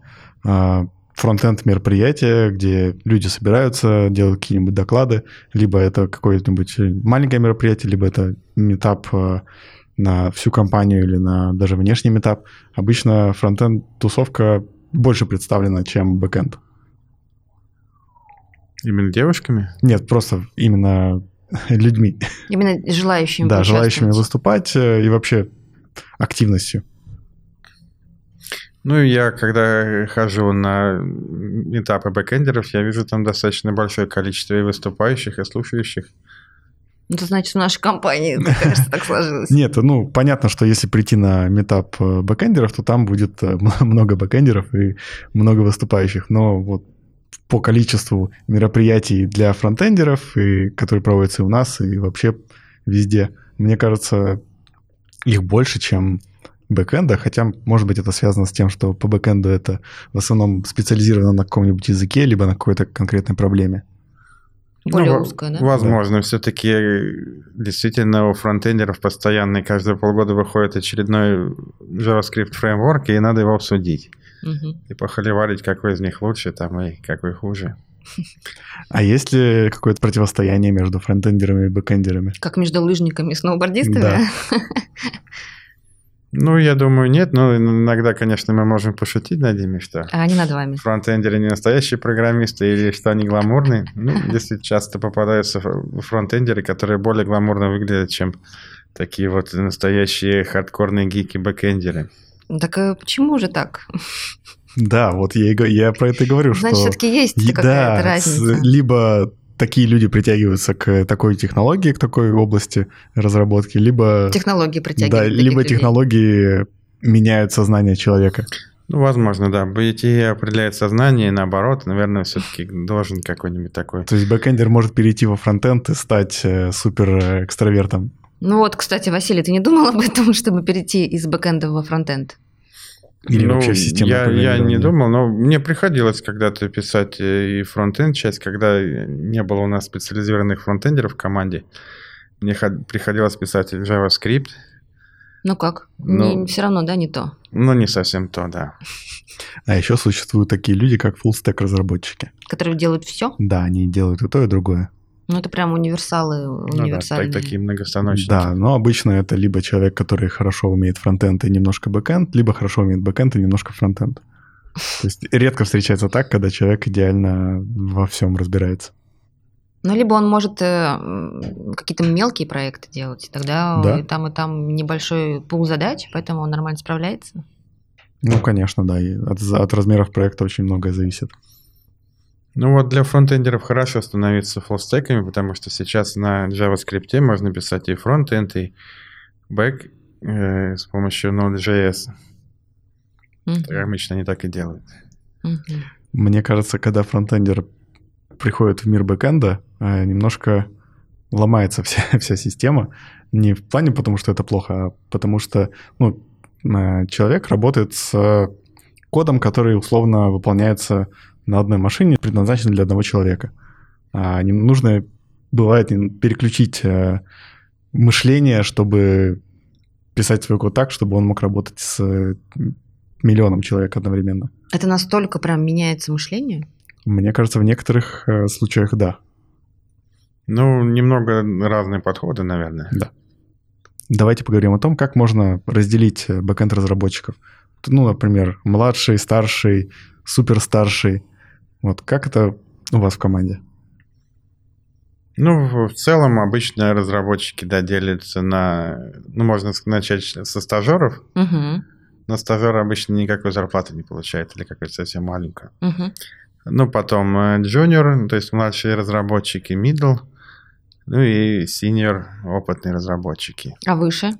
а, фронтенд мероприятия, где люди собираются, делают какие-нибудь доклады, либо это какое-нибудь маленькое мероприятие, либо это метап а, на всю компанию или на даже внешний метап. Обычно фронтенд тусовка больше представлена, чем бэкенд. Именно девушками? Нет, просто именно [LAUGHS] людьми. Именно желающими да, желающими выступать э, и вообще активностью. Ну, я когда хожу на метапы бэкэндеров, я вижу там достаточно большое количество и выступающих, и слушающих. Ну, значит, в нашей компании, мне кажется, так сложилось. Нет, ну, понятно, что если прийти на метап э, бэкэндеров, то там будет э, [LAUGHS] много бэкэндеров и много выступающих. Но вот по количеству мероприятий для фронтендеров, и, которые проводятся и у нас, и вообще везде, мне кажется, их больше, чем бэкэнда, хотя, может быть, это связано с тем, что по бэкэнду это в основном специализировано на каком-нибудь языке, либо на какой-то конкретной проблеме. Более Ну, узкая, да? Возможно, все-таки действительно у фронтендеров постоянно каждые полгода выходит очередной JavaScript фреймворк, и надо его обсудить. Мгм. И похоливарить, какой из них лучше там и какой хуже. [LAUGHS] А есть ли какое-то противостояние между фронтендерами и бэкэндерами? Как между лыжниками и сноубордистами? Да. [LAUGHS] Ну, я думаю, нет, но иногда, конечно, мы можем пошутить над ними, что А они над вами. фронтендеры не настоящие программисты или что они гламурные. Ну, [LAUGHS] если часто попадаются фронтендеры, которые более гламурно выглядят, чем такие вот настоящие хардкорные гики-бэкендеры. Ну, Так э, почему же так? Да, вот я, я про это и говорю, Значит, что... все-таки есть какая-то да, с- разница. либо такие люди притягиваются к такой технологии, к такой области разработки, либо, Технологии да, притягивают. таких либо людей. технологии меняют сознание человека. Ну, возможно, да. бытие определяет сознание, и наоборот, наверное, все-таки должен какой-нибудь такой... То есть бэкэндер может перейти во фронтенд и стать э, супер экстравертом. Ну вот, кстати, Василий, ты не думал об этом, [LAUGHS] чтобы перейти из бэкэнда во фронтенд? Или Ну, вообще в систему я, я не думал, но мне приходилось когда-то писать э, и фронтенд часть, когда не было у нас специализированных фронтендеров в команде. Мне ход- приходилось писать JavaScript, Ну как? Ну. все равно, да, не то. но не совсем то, да. А еще существуют такие люди, как full-stack разработчики. Которые делают все. Да, они делают и то, и другое. Ну, это прям универсалы, Ну да, универсальные. так- такие многостаночники. Да, но обычно это либо человек, который хорошо умеет фронтенд и немножко бэкенд, либо хорошо умеет бэкенд и немножко фронтенд. То есть редко встречается так, когда человек идеально во всем разбирается. Ну, либо он может э, какие-то мелкие проекты делать, тогда Да. и там, и там небольшой пул задач, поэтому он нормально справляется. Ну, конечно, да. И от, от размеров проекта очень многое зависит. Ну вот для фронтендеров хорошо становиться фуллстеками, потому что сейчас на JavaScript можно писать и фронтенд, и бэк э, с помощью Node.js. Мгм. Обычно они так и делают. Мгм. Мне кажется, когда фронтендер приходит в мир бэкенда, э, немножко ломается вся, [LAUGHS] вся система. Не в плане потому, что это плохо, а потому что ну, э, человек работает с кодом, который условно выполняется на одной машине, предназначенной для одного человека. А не нужно, бывает, переключить э, мышление, чтобы писать свой код так, чтобы он мог работать с э, миллионом человек одновременно. Это настолько прям меняется мышление? Мне кажется, в некоторых э, случаях да. Ну, немного разные подходы, наверное. Давайте поговорим о том, как можно разделить бэкэнд разработчиков. Ну, например, младший, старший, суперстарший. Вот как это у вас в команде? Ну, в целом обычно разработчики да, делятся на... Ну, можно начать со стажеров, Мгм. но стажер обычно никакой зарплаты не получает или какой-то совсем маленькую. Мгм. Ну, потом э, junior, то есть младшие разработчики, middle, ну и senior, опытные разработчики. А выше?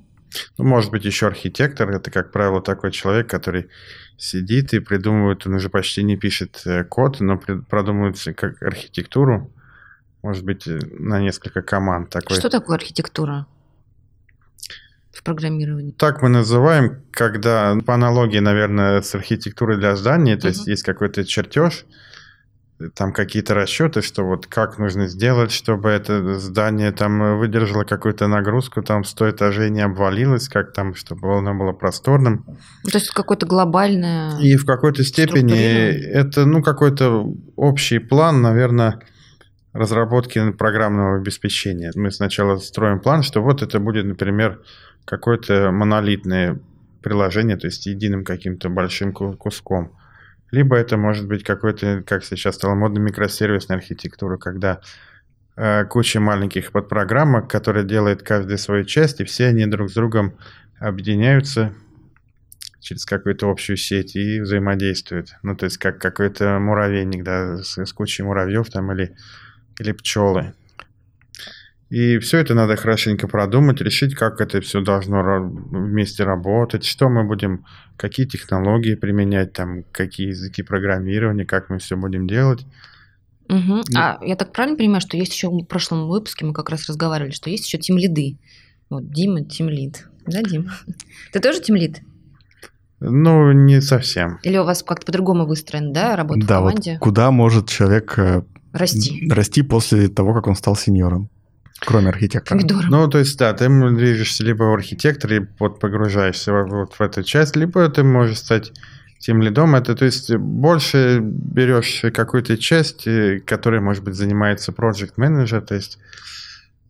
Ну, может быть, еще архитектор. Это, как правило, такой человек, который сидит и придумывает, он уже почти не пишет э, код, но продумывает как архитектуру. Может быть, э, на несколько команд. Такой. Что такое архитектура в программировании? Так мы называем, когда по аналогии, наверное, с архитектурой для здания, то есть Мгм. есть какой-то чертеж, там какие-то расчеты, что вот как нужно сделать, чтобы это здание там выдержало какую-то нагрузку, там сто этажей не обвалилось, как там, чтобы оно было просторным. То есть какое-то глобальное... И в какой-то степени это, ну, какой-то общий план, наверное, разработки программного обеспечения. Мы сначала строим план, что вот это будет, например, какое-то монолитное приложение, то есть единым каким-то большим ку- куском. Либо это может быть какой-то, как сейчас стало модно, микросервисная архитектура, когда э, куча маленьких подпрограммок, которые делают каждая свою часть, и все они друг с другом объединяются через какую-то общую сеть и взаимодействуют. Ну, то есть как какой-то муравейник, да, с, с кучей муравьев там или, или пчелы. И все это надо хорошенько продумать, решить, как это все должно вместе работать, что мы будем, какие технологии применять, там, какие языки программирования, как мы все будем делать. Угу. А я так правильно понимаю, что есть еще в прошлом выпуске мы как раз разговаривали, что есть еще тимлиды. Вот Дима тимлид. Да, Дим? [LAUGHS] Ты тоже тимлид? Ну, не совсем. Или у вас как-то по-другому выстроен, да, работа да, в команде? Вот куда может человек э, расти. расти после того, как он стал сеньором? Кроме архитектора. Помидором. Ну, то есть, да, ты движешься либо в архитекторе, вот погружаешься вот в эту часть, либо ты можешь стать тем лидом. Это, то есть, больше берешь какую-то часть, э, которая, может быть, занимается project manager, то есть,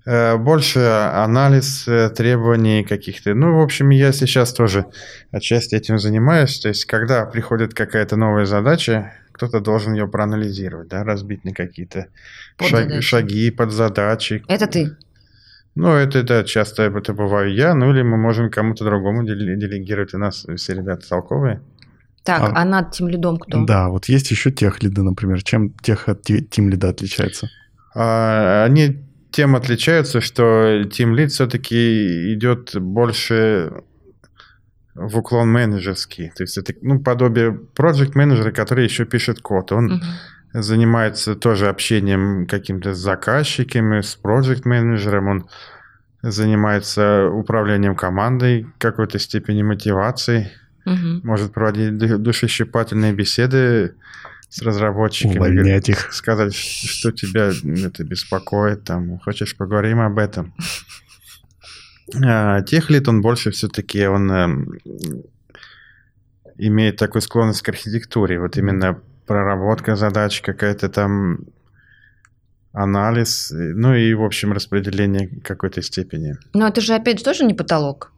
э, больше анализ э, требований каких-то. Ну, в общем, я сейчас тоже отчасти этим занимаюсь. То есть, когда приходит какая-то новая задача, кто-то должен ее проанализировать, да, разбить на какие-то шаг, шаги, подзадачи. Это ты? Ну, это, да, часто это бываю я, ну или мы можем кому-то другому делегировать. У нас все ребята толковые. Так, а, а над тем лидом кто? Да, вот есть еще тех лиды, например. Чем тех от тим лида отличается? А, они тем отличаются, что тим лид все-таки идет больше в уклон менеджерский. То есть это ну, подобие проект менеджера, который еще пишет код. Он uh-huh. занимается тоже общением каким-то с заказчиками, с проект менеджером. Он занимается управлением командой, какой-то степени мотивацией. Uh-huh. Может проводить душещипательные беседы с разработчиками. Увольнять их. Сказать, что тебя это беспокоит, там, хочешь поговорим об этом. А, техлит, он больше все-таки, он эм, имеет такую склонность к архитектуре. Вот именно проработка задач, какая-то там анализ, ну и, в общем, распределение какой-то степени. Но это же, опять же, тоже не потолок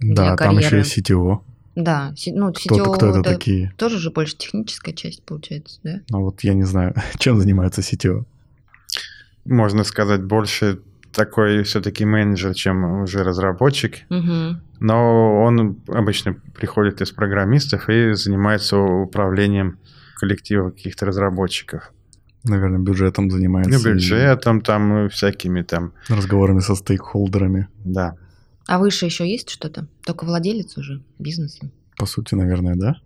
Да, там еще и CTO. Да, ну, CTO кто, это, это такие? тоже же больше техническая часть, получается, да? Ну вот я не знаю, [LAUGHS] чем занимается CTO. Можно сказать, больше такой все-таки менеджер, чем уже разработчик. Угу. Но он обычно приходит из программистов и занимается управлением коллектива каких-то разработчиков. Наверное, бюджетом занимается. Ну, бюджетом, там, всякими там... Разговорами со стейкхолдерами. Да. А выше еще есть что-то? Только владелец уже бизнеса? По сути, наверное, да.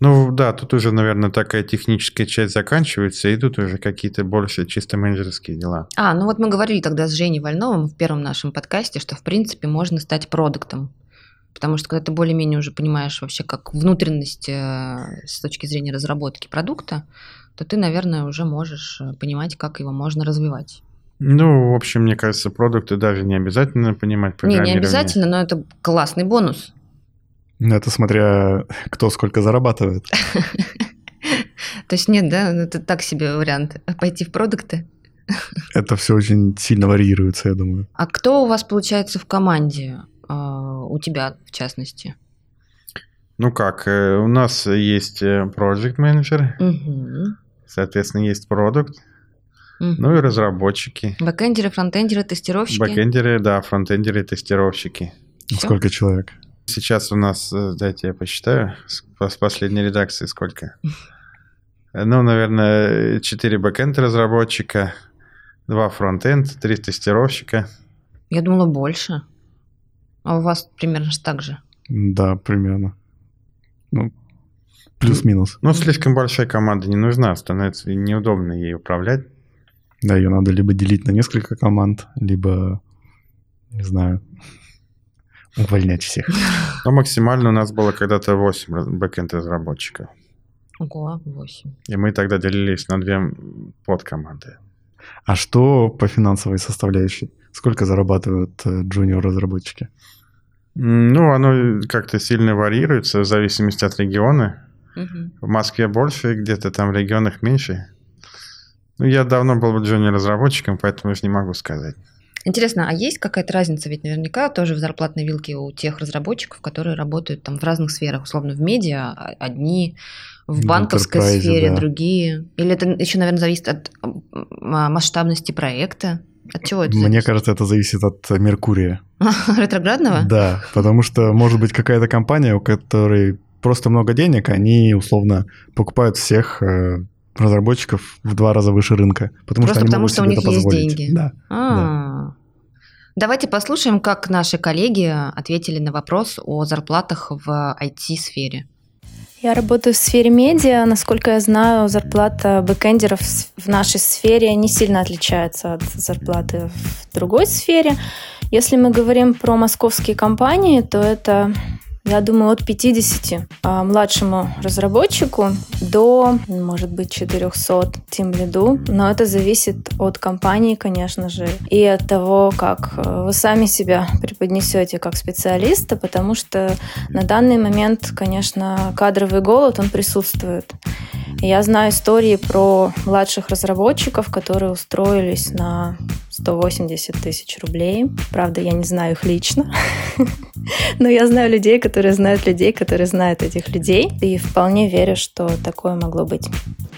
Ну да, тут уже, наверное, такая техническая часть заканчивается, и тут уже какие-то больше чисто менеджерские дела. А, ну вот мы говорили тогда с Женей Вольновым в первом нашем подкасте, что в принципе можно стать продуктом. Потому что когда ты более-менее уже понимаешь вообще как внутренность э, с точки зрения разработки продукта, то ты, наверное, уже можешь э, понимать, как его можно развивать. Ну, в общем, мне кажется, продукты даже не обязательно понимать Не, не обязательно, но это классный бонус. Ну, это смотря кто сколько зарабатывает. [LAUGHS] То есть нет, да, ну, это так себе вариант, пойти в продукты? Это все очень сильно варьируется, я думаю. А кто у вас получается в команде, а, у тебя в частности? Ну как, э, у нас есть э, project менеджер, угу. соответственно, есть продукт, угу. ну и разработчики. Бэкэндеры, фронтендеры, тестировщики? Бэкэндеры, да, фронтендеры, тестировщики. Все? Сколько человек? Сейчас у нас, э, дайте я посчитаю, с последней редакции сколько. [LAUGHS] Ну, наверное, 4 бэкэнд разработчика, 2 фронтенд, 3 тестировщика. Я думала больше. А у вас примерно так же? Да, примерно. Ну, плюс-минус. Ну, слишком большая команда не нужна, становится неудобно ей управлять. Да, ее надо либо делить на несколько команд, либо, не знаю, увольнять всех. Но максимально у нас было когда-то 8 бэкенд разработчиков. Ого, 8. И мы тогда делились на две подкоманды. А что по финансовой составляющей? Сколько зарабатывают э, джуниор-разработчики? Ну, оно как-то сильно варьируется в зависимости от региона. Угу. В Москве больше, где-то там в регионах меньше. Ну, я давно был джуниор-разработчиком, поэтому я не могу сказать. Интересно, а есть какая-то разница? Ведь наверняка тоже в зарплатной вилке у тех разработчиков, которые работают там в разных сферах, условно в медиа, а, одни в банковской в сфере, да. другие. Или это еще, наверное, зависит от масштабности проекта? От чего это Мне зависит? кажется, это зависит от Меркурия. [LAUGHS] Ретроградного? Да, потому что может быть какая-то компания, у которой просто много денег, они условно покупают всех э, разработчиков в два раза выше рынка, потому Просто что они потому, могут что у них это есть позволить. деньги. Да. А. Давайте послушаем, как наши коллеги ответили на вопрос о зарплатах в IT-сфере. Я работаю в сфере медиа. Насколько я знаю, зарплата бэкэндеров в нашей сфере не сильно отличается от зарплаты в другой сфере. Если мы говорим про московские компании, то это, я думаю, от 50 а, младшему разработчику до, может быть, 400 тим лиду. Но это зависит от компании, конечно же, и от того, как э, вы сами себя преподнесете как специалиста, потому что на данный момент, конечно, кадровый голод, он присутствует. Я знаю истории про младших разработчиков, которые устроились на 180 тысяч рублей. Правда, я не знаю их лично. [LAUGHS] Но я знаю людей, которые знают людей, которые знают этих людей. И вполне верю, что такое могло быть.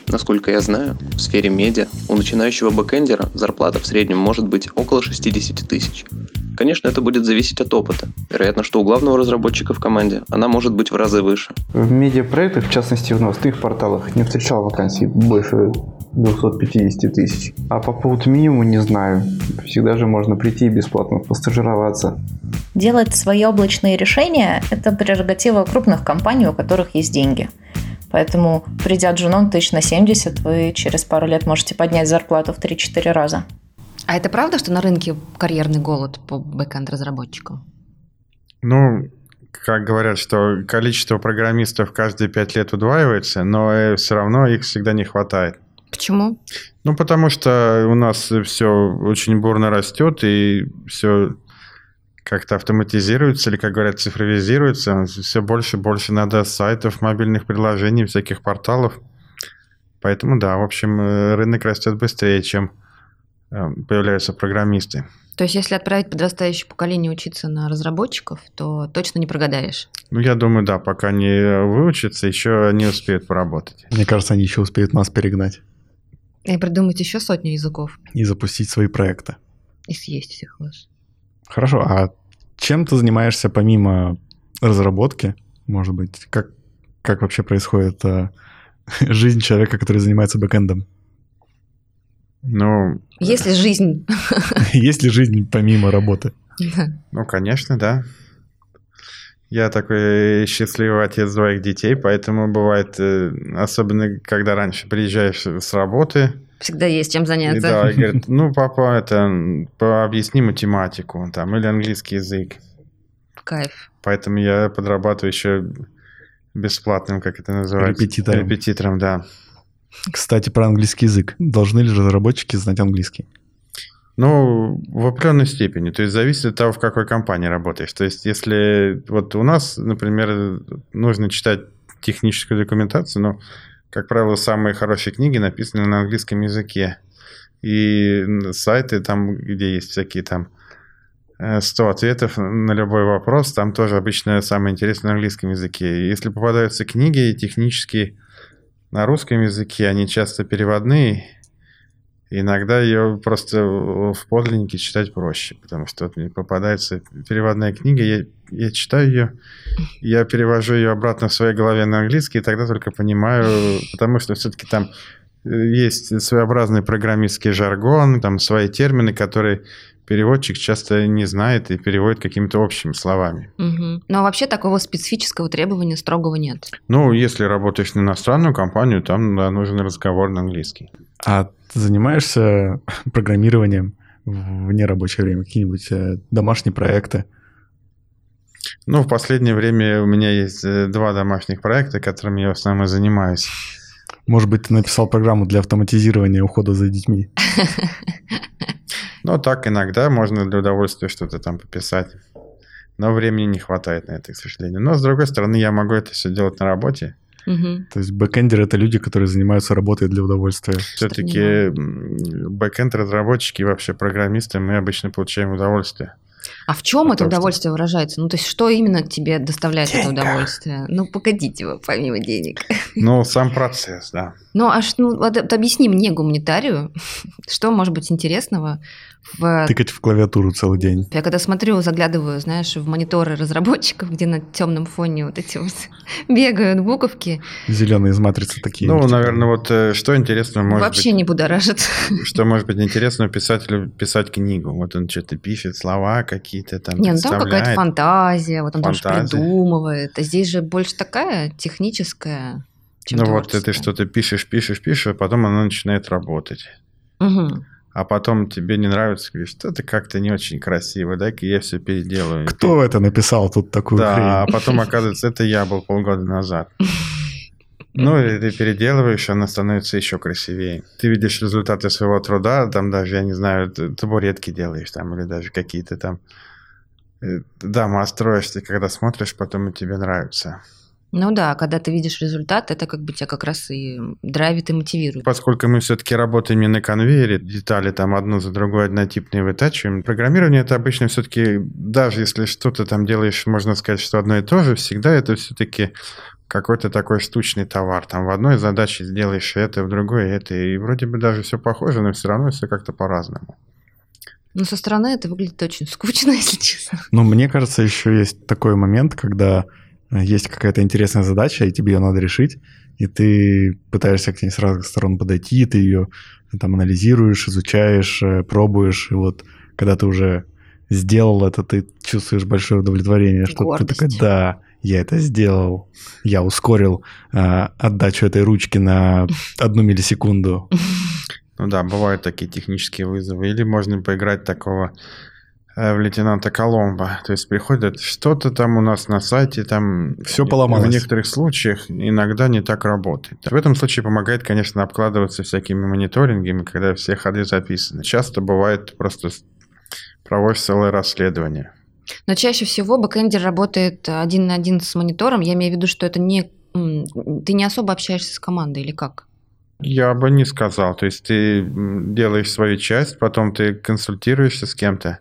Насколько я знаю, в сфере медиа у начинающего бэкэндера зарплата в среднем может быть около 60 тысяч. Конечно, это будет зависеть от опыта. Вероятно, что у главного разработчика в команде она может быть в разы выше. В медиапроектах, в частности в новостных порталах, не встречал вакансий больше 250 тысяч. А по поводу минимума не знаю. Всегда же можно прийти и бесплатно постажироваться. Делать свои облачные решения – это прерогатива крупных компаний, у которых есть деньги. Поэтому, придя джуном тысяч на 70, вы через пару лет можете поднять зарплату в 3-4 раза. А это правда, что на рынке карьерный голод по бэкэнд-разработчикам? Ну, как говорят, что количество программистов каждые пять лет удваивается, но все равно их всегда не хватает. Почему? Ну, потому что у нас все очень бурно растет, и все как-то автоматизируется, или, как говорят, цифровизируется. Все больше и больше надо сайтов, мобильных приложений, всяких порталов. Поэтому, да, в общем, э, рынок растет быстрее, чем э, появляются программисты. То есть, если отправить подрастающее поколение учиться на разработчиков, то точно не прогадаешь. Ну, я думаю, да, пока не выучатся, еще не успеют поработать. Мне кажется, они еще успеют нас перегнать И придумать еще сотню языков. и запустить свои проекты. И съесть всех вас. Хорошо, а чем ты занимаешься помимо разработки? Может быть, как, как вообще происходит а, [LAUGHS] жизнь человека, который занимается бэкэндом? Ну, Есть ли жизнь? [LAUGHS] Есть ли жизнь помимо работы? ну, конечно, да. Я такой счастливый отец двоих детей, поэтому бывает, э, особенно когда раньше приезжаешь с работы, Всегда есть чем и, заняться. да, и говорят, [LAUGHS] ну, папа, это, объясни математику, там, или английский язык. Кайф. Поэтому я подрабатываю еще бесплатным, как это называется? Репетитором. Репетитором, да. Кстати, про английский язык. Должны ли разработчики знать английский? Ну, в определенной степени. То есть зависит от того, в какой компании работаешь. То есть если вот у нас, например, нужно читать техническую документацию, но, как правило, самые хорошие книги написаны на английском языке. И сайты там, где есть всякие там э, 100 ответов на любой вопрос, там тоже обычно самое интересное на английском языке. Если попадаются книги технические на русском языке, они часто переводные, Иногда ее просто в подлиннике читать проще, потому что вот мне попадается переводная книга, я, я читаю ее, я перевожу ее обратно в своей голове на английский, и тогда только понимаю, потому что все-таки там э, есть своеобразный программистский жаргон, там свои термины, которые переводчик часто не знает и переводит какими-то общими словами. Мгм. Но вообще такого специфического требования строгого нет. Ну, если работаешь на иностранную компанию, там да, нужен разговор на английский. А ты занимаешься [LAUGHS] программированием в нерабочее время? Какие-нибудь э, домашние проекты? Ну, в последнее время у меня есть э, два домашних проекта, которыми я в основном и занимаюсь. Может быть, ты написал программу для автоматизирования ухода за детьми? [LAUGHS] Ну, так иногда можно для удовольствия что-то там пописать. Но времени не хватает на это, к сожалению. Но, с другой стороны, я могу это все делать на работе. Мгм. То есть бэкэндеры — это люди, которые занимаются работой для удовольствия. Все-таки бэкэнд-разработчики и вообще программисты, мы обычно получаем удовольствие. А в чем А это удовольствие выражается? Ну, то есть, что именно тебе доставляет это удовольствие? Ну, погодите вы, помимо денег. [LAUGHS] Ну, сам процесс, да. Ну, аж, ну, вот, вот объясни мне, гуманитарию, [LAUGHS] что может быть интересного в... Тыкать в клавиатуру целый день. Я когда смотрю, заглядываю, знаешь, в мониторы разработчиков, где на темном фоне вот эти вот [LAUGHS] бегают буковки, Зеленые из матрицы такие. Ну, типа, наверное, вот э, что интересно может вообще быть, не будоражит. [LAUGHS] что может быть интересно писателю писать книгу. Вот он что-то пишет, слова какие-то там Не, ну там какая-то фантазия, вот он там Фантазия. что придумывает. А здесь же больше такая техническая, чем Ну вот ты что-то пишешь, пишешь, пишешь, а потом оно начинает работать. Мгм. А потом тебе не нравится, говоришь, что это как-то не очень красиво, дай-ка я все переделаю. Кто это написал тут такую Да, а хрень? потом оказывается, это я был полгода назад. [LAUGHS] Ну, и ты переделываешь, она становится еще красивее. Ты видишь результаты своего труда, там даже, я не знаю, табуретки делаешь там, или даже какие-то там э, дома строишь, ты когда смотришь, потом и тебе нравится. Ну да, когда ты видишь результат, это как бы тебя как раз и драйвит и мотивирует. Поскольку мы все-таки работаем не на конвейере, детали там одну за другой однотипные вытачиваем, программирование это обычно все-таки, даже если что-то там делаешь, можно сказать, что одно и то же, всегда это все-таки какой-то такой штучный товар. Там в одной задаче сделаешь это, в другой это, и вроде бы даже все похоже, но все равно все как-то по-разному. Но со стороны это выглядит очень скучно, [LAUGHS] если честно. Ну, мне кажется, еще есть такой момент, когда есть какая-то интересная задача, и тебе ее надо решить, и ты пытаешься к ней с разных сторон подойти, ты ее там анализируешь, изучаешь, э, пробуешь, и вот когда ты уже сделал это, ты чувствуешь большое удовлетворение, что Гордость. ты такой, да, я это сделал, я ускорил э, отдачу этой ручки на одну миллисекунду. [LAUGHS] Ну да, бывают такие технические вызовы. Или можно поиграть такого в лейтенанта Коломбо. То есть приходит что-то там у нас на сайте, там Всё поломалось. В некоторых случаях иногда не так работает. В этом случае помогает, конечно, обкладываться всякими мониторингами, когда все ходы записаны. Часто бывает просто проводишь целое расследование. Но чаще всего бэкэндер работает один на один с монитором. Я имею в виду, что это не... Ты не особо общаешься с командой или как? Я бы не сказал. То есть ты делаешь свою часть, потом ты консультируешься с кем-то.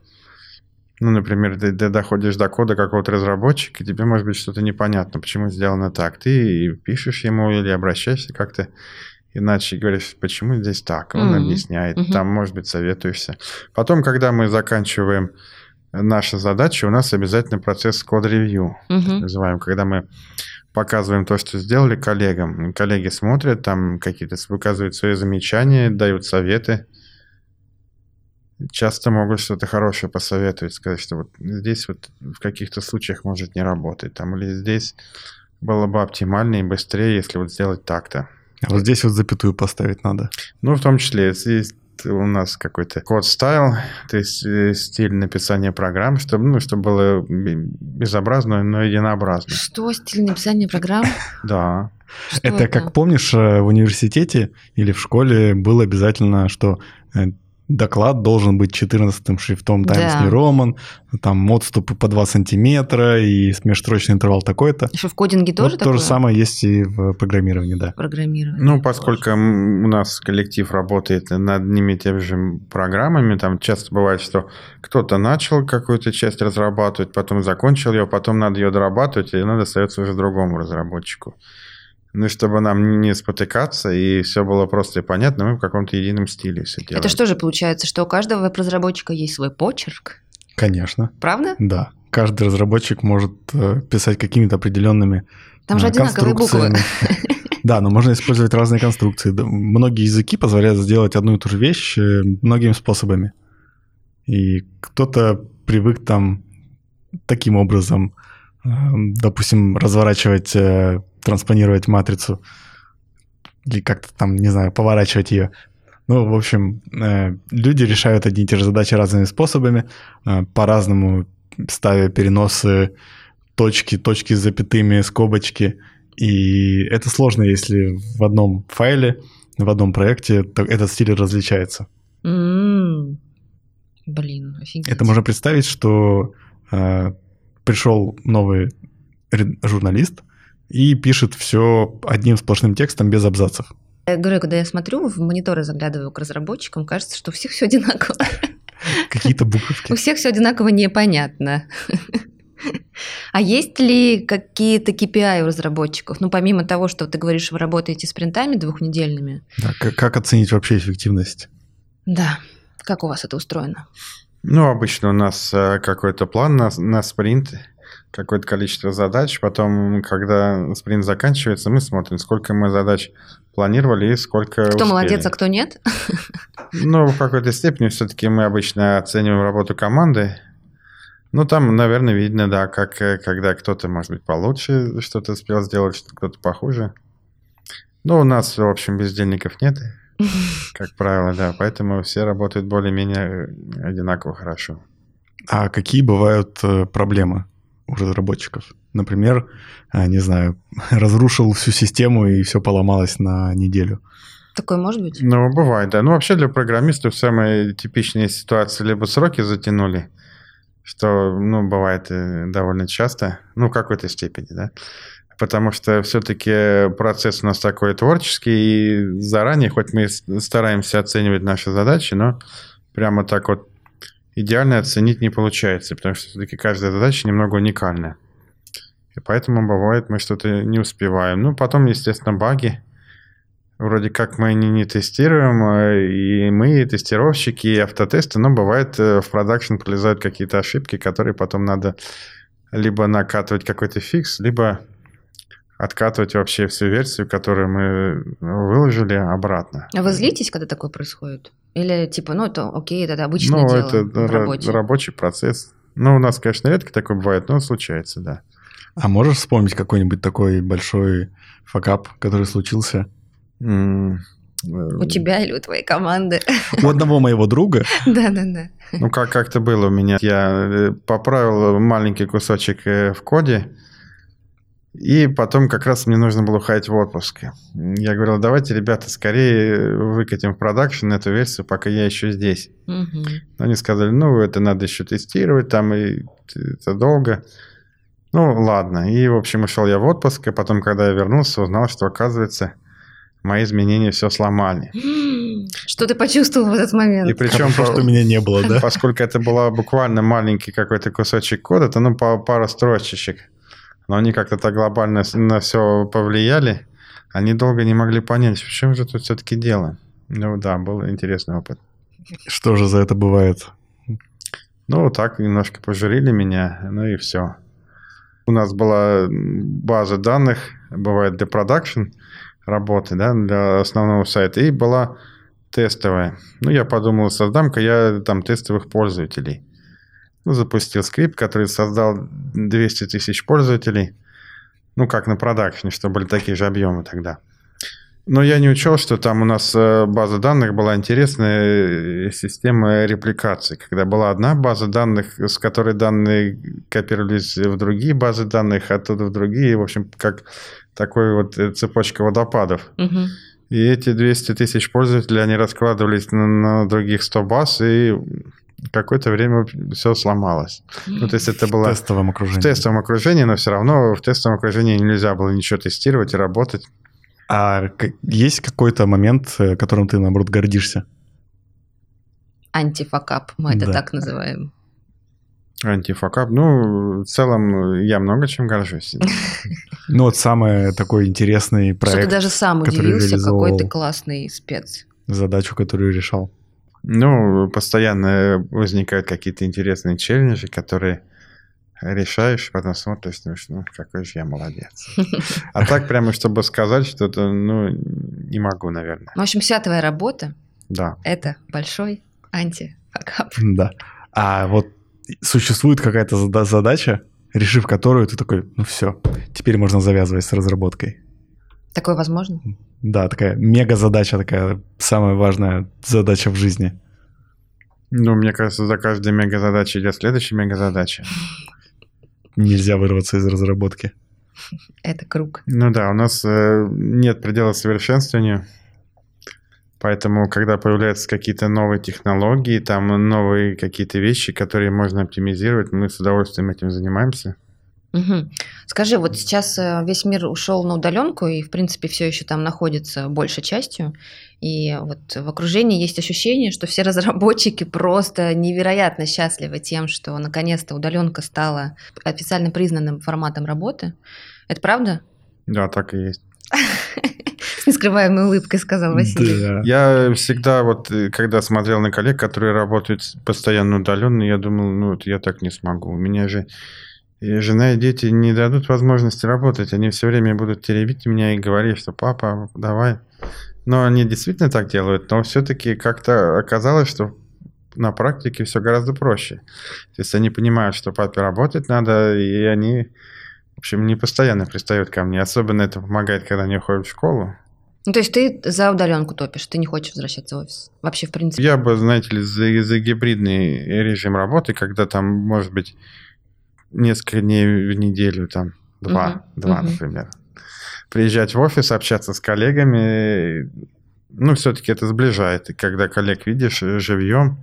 Ну, например, ты, ты доходишь до кода какого-то разработчика, и тебе может быть что-то непонятно, почему сделано так. Ты пишешь ему или обращаешься как-то иначе, говоришь, почему здесь так. Он Мгм. объясняет, Мгм. там, может быть, советуешься. Потом, когда мы заканчиваем наши задачи, у нас обязательно процесс код-ревью Мгм. называем, когда мы показываем то, что сделали коллегам. Коллеги смотрят, там какие-то выказывают свои замечания, дают советы. Часто могут что-то хорошее посоветовать, сказать, что вот здесь вот в каких-то случаях может не работать, там, или здесь было бы оптимальнее и быстрее, если вот сделать так-то. А вот здесь вот запятую поставить надо. Ну, в том числе, если есть у нас какой-то код стайл, то есть э, стиль написания программ, чтобы, ну, чтобы было безобразно, но единообразно. Что, стиль написания программ? [LAUGHS] Да. Что это, как помнишь, э, в университете или в школе было обязательно, что э, доклад должен быть 14 шрифтом Times Да. New Roman, там отступы по 2 сантиметра и межстрочный интервал такой-то. Что в кодинге тоже вот такое? то же самое есть и в программировании, да. Программирование. Ну, поскольку у нас коллектив работает над одними и теми же программами, там часто бывает, что кто-то начал какую-то часть разрабатывать, потом закончил ее, потом надо ее дорабатывать, и надо остается уже другому разработчику. Ну, чтобы нам не спотыкаться, и все было просто и понятно, мы в каком-то едином стиле все делаем. Это что же получается, что у каждого веб-разработчика есть свой почерк? Конечно, Правда? да. Каждый разработчик может э, писать какими-то определенными Там же э, одинаковые буквы. конструкциями. [LAUGHS] Да, но можно использовать разные конструкции. Многие языки позволяют сделать одну и ту же вещь э, многими способами. И кто-то привык там таким образом, допустим, разворачивать, транспонировать матрицу или как-то там, не знаю, поворачивать ее. Ну, в общем, э, люди решают одни и те же задачи разными способами, э, по-разному ставя переносы, точки, точки с запятыми, скобочки. И это сложно, если в одном файле, в одном проекте то этот стиль различается. М. Блин, офигеть. Это можно представить, что э, пришел новый журналист и пишет все одним сплошным текстом без абзацев. Я говорю, когда я смотрю, в мониторы заглядываю к разработчикам, кажется, что у всех все одинаково. [LAUGHS] Какие-то У буковки. всех все одинаково непонятно. [LAUGHS] А есть ли какие-то KPI у разработчиков? Ну, помимо того, что ты говоришь, вы работаете спринтами двухнедельными. Да, как, как оценить вообще эффективность? Да. Как у вас это устроено? Ну, обычно у нас э, какой-то план на, на спринт, какое-то количество задач. Потом, когда спринт заканчивается, мы смотрим, сколько мы задач планировали и сколько Кто успели. молодец, а кто нет? Ну, в какой-то степени все-таки мы обычно оцениваем работу команды. Ну, там, наверное, видно, да, как, э, когда кто-то, может быть, получше что-то успел сделать, что кто-то похуже. Ну, у нас, в общем, бездельников нет, [LAUGHS] как правило, да, поэтому все работают более-менее э, одинаково хорошо. А какие бывают э, проблемы у разработчиков? Например, э, не знаю, [LAUGHS] разрушил всю систему и все поломалось на неделю. Такое может быть? Ну, бывает, да. Ну, вообще для программистов самая типичная ситуация либо сроки затянули, что, ну, бывает э, довольно часто, ну, в какой-то степени, да. Потому что все-таки процесс у нас такой творческий, и заранее, хоть мы стараемся оценивать наши задачи, но прямо так вот идеально оценить не получается, потому что все-таки каждая задача немного уникальная. И поэтому бывает, мы что-то не успеваем. Ну, потом, естественно, баги. Вроде как мы не, не тестируем, э, и мы, и тестировщики, и автотесты, но бывает э, в продакшн пролезают какие-то ошибки, которые потом надо либо накатывать какой-то фикс, либо откатывать вообще всю версию, которую мы выложили, обратно. А вы злитесь, когда такое происходит? Или типа, ну, это окей, это обычное ну, дело это в ра- работе? рабочий процесс. Ну, у нас, конечно, редко такое бывает, но случается, да. А можешь вспомнить какой-нибудь такой большой факап, который случился? М, э, У тебя или у твоей команды? У одного моего друга [LAUGHS] Да-да-да. Ну, как как-то было у меня. Я э, поправил маленький кусочек э, в коде, и потом как раз мне нужно было уходить в отпуск. Я говорил, давайте, ребята, скорее выкатим в продакшн эту версию, пока я еще здесь. Но Они сказали, ну, это надо еще тестировать, там и это долго. Ну, ладно. И, в общем, ушел я в отпуск, и потом, когда я вернулся, узнал, что, оказывается, мои изменения все сломали. [GASPS] Что ты почувствовал в этот момент? И причем, Хорошо, что меня не было, да? поскольку это была буквально маленький какой-то кусочек кода, то ну по пару строчечек. Но они как-то так глобально на все повлияли. Они долго не могли понять, в чем же тут все-таки дело. Ну да, был интересный опыт. Что же за это бывает? Ну, так немножко пожурили меня, ну и все. У нас была база данных, бывает для продакшн работы, да, для основного сайта, и была тестовая. Ну, я подумал, создам-ка я там тестовых пользователей. Ну, запустил скрипт, который создал 200 тысяч пользователей. Ну, как на продакшне, что были такие же объемы тогда. Но я не учел, что там у нас э, база данных была интересная э, система репликации, когда была одна база данных, с которой данные копировались в другие базы данных, оттуда в другие, в общем, как такой вот э, цепочка водопадов. Мгм. И эти 200 тысяч пользователей, они раскладывались на, на других 100 баз, и какое-то время все сломалось. Ну, то есть это В было тестовом в окружении. тестовом окружении, но все равно в тестовом окружении нельзя было ничего тестировать и работать. А есть какой-то момент, э, которым ты, наоборот, гордишься? Антифакап, мы это Да. так называем. Антифакап. Ну, в целом, я много чем горжусь. [LAUGHS] Ну, вот самый такой интересный Что ты проект, даже сам который удивился, какой ты классный спец. задачу, которую решал. Ну, постоянно возникают какие-то интересные челленджи, которые решаешь, потом смотришь, думаешь, ну, какой же я молодец. [LAUGHS] А так прямо, чтобы сказать что-то, ну, не могу, наверное. В общем, вся твоя работа Да. – это большой антифакап. Да. А вот существует какая-то зада- задача, решив которую ты такой, ну все, теперь можно завязывать с разработкой. Такое возможно? Да, такая мега-задача, такая самая важная задача в жизни. Ну, мне кажется, за каждой мегазадачей идет следующая мегазадача. Нельзя вырваться из разработки. Это круг. Ну да, у нас э, нет предела совершенствованию. Поэтому, когда появляются какие-то новые технологии, там новые какие-то вещи, которые можно оптимизировать, мы с удовольствием этим занимаемся. Угу. Скажи, вот сейчас э, весь мир ушел на удаленку и, в принципе, все еще там находится большей частью. И вот в окружении есть ощущение, что все [LAUGHS] разработчики просто невероятно счастливы тем, что наконец-то удаленка стала официально признанным форматом работы. Это правда? Да, так и есть. С нескрываемой улыбкой сказал Василий. Да. Я всегда вот, э, когда смотрел на коллег, которые работают постоянно удаленно, я думал, ну, вот я так не смогу. У меня же и жена и дети не дадут возможности работать. Они все время будут теребить меня и говорить, что папа, давай. Но они действительно так делают, но все-таки как-то оказалось, что на практике все гораздо проще. То есть они понимают, что папе работать надо, и они, в общем, не постоянно пристают ко мне. Особенно это помогает, когда они уходят в школу. Ну, то есть ты за удаленку топишь, ты не хочешь возвращаться в офис? Вообще, в принципе. Я бы, знаете ли, за, за гибридный режим работы, когда там, может быть, несколько дней в неделю, там, два, Мгм, два, мгм. например. Приезжать в офис, общаться с коллегами, ну, все-таки это сближает. И когда коллег видишь э, живьем,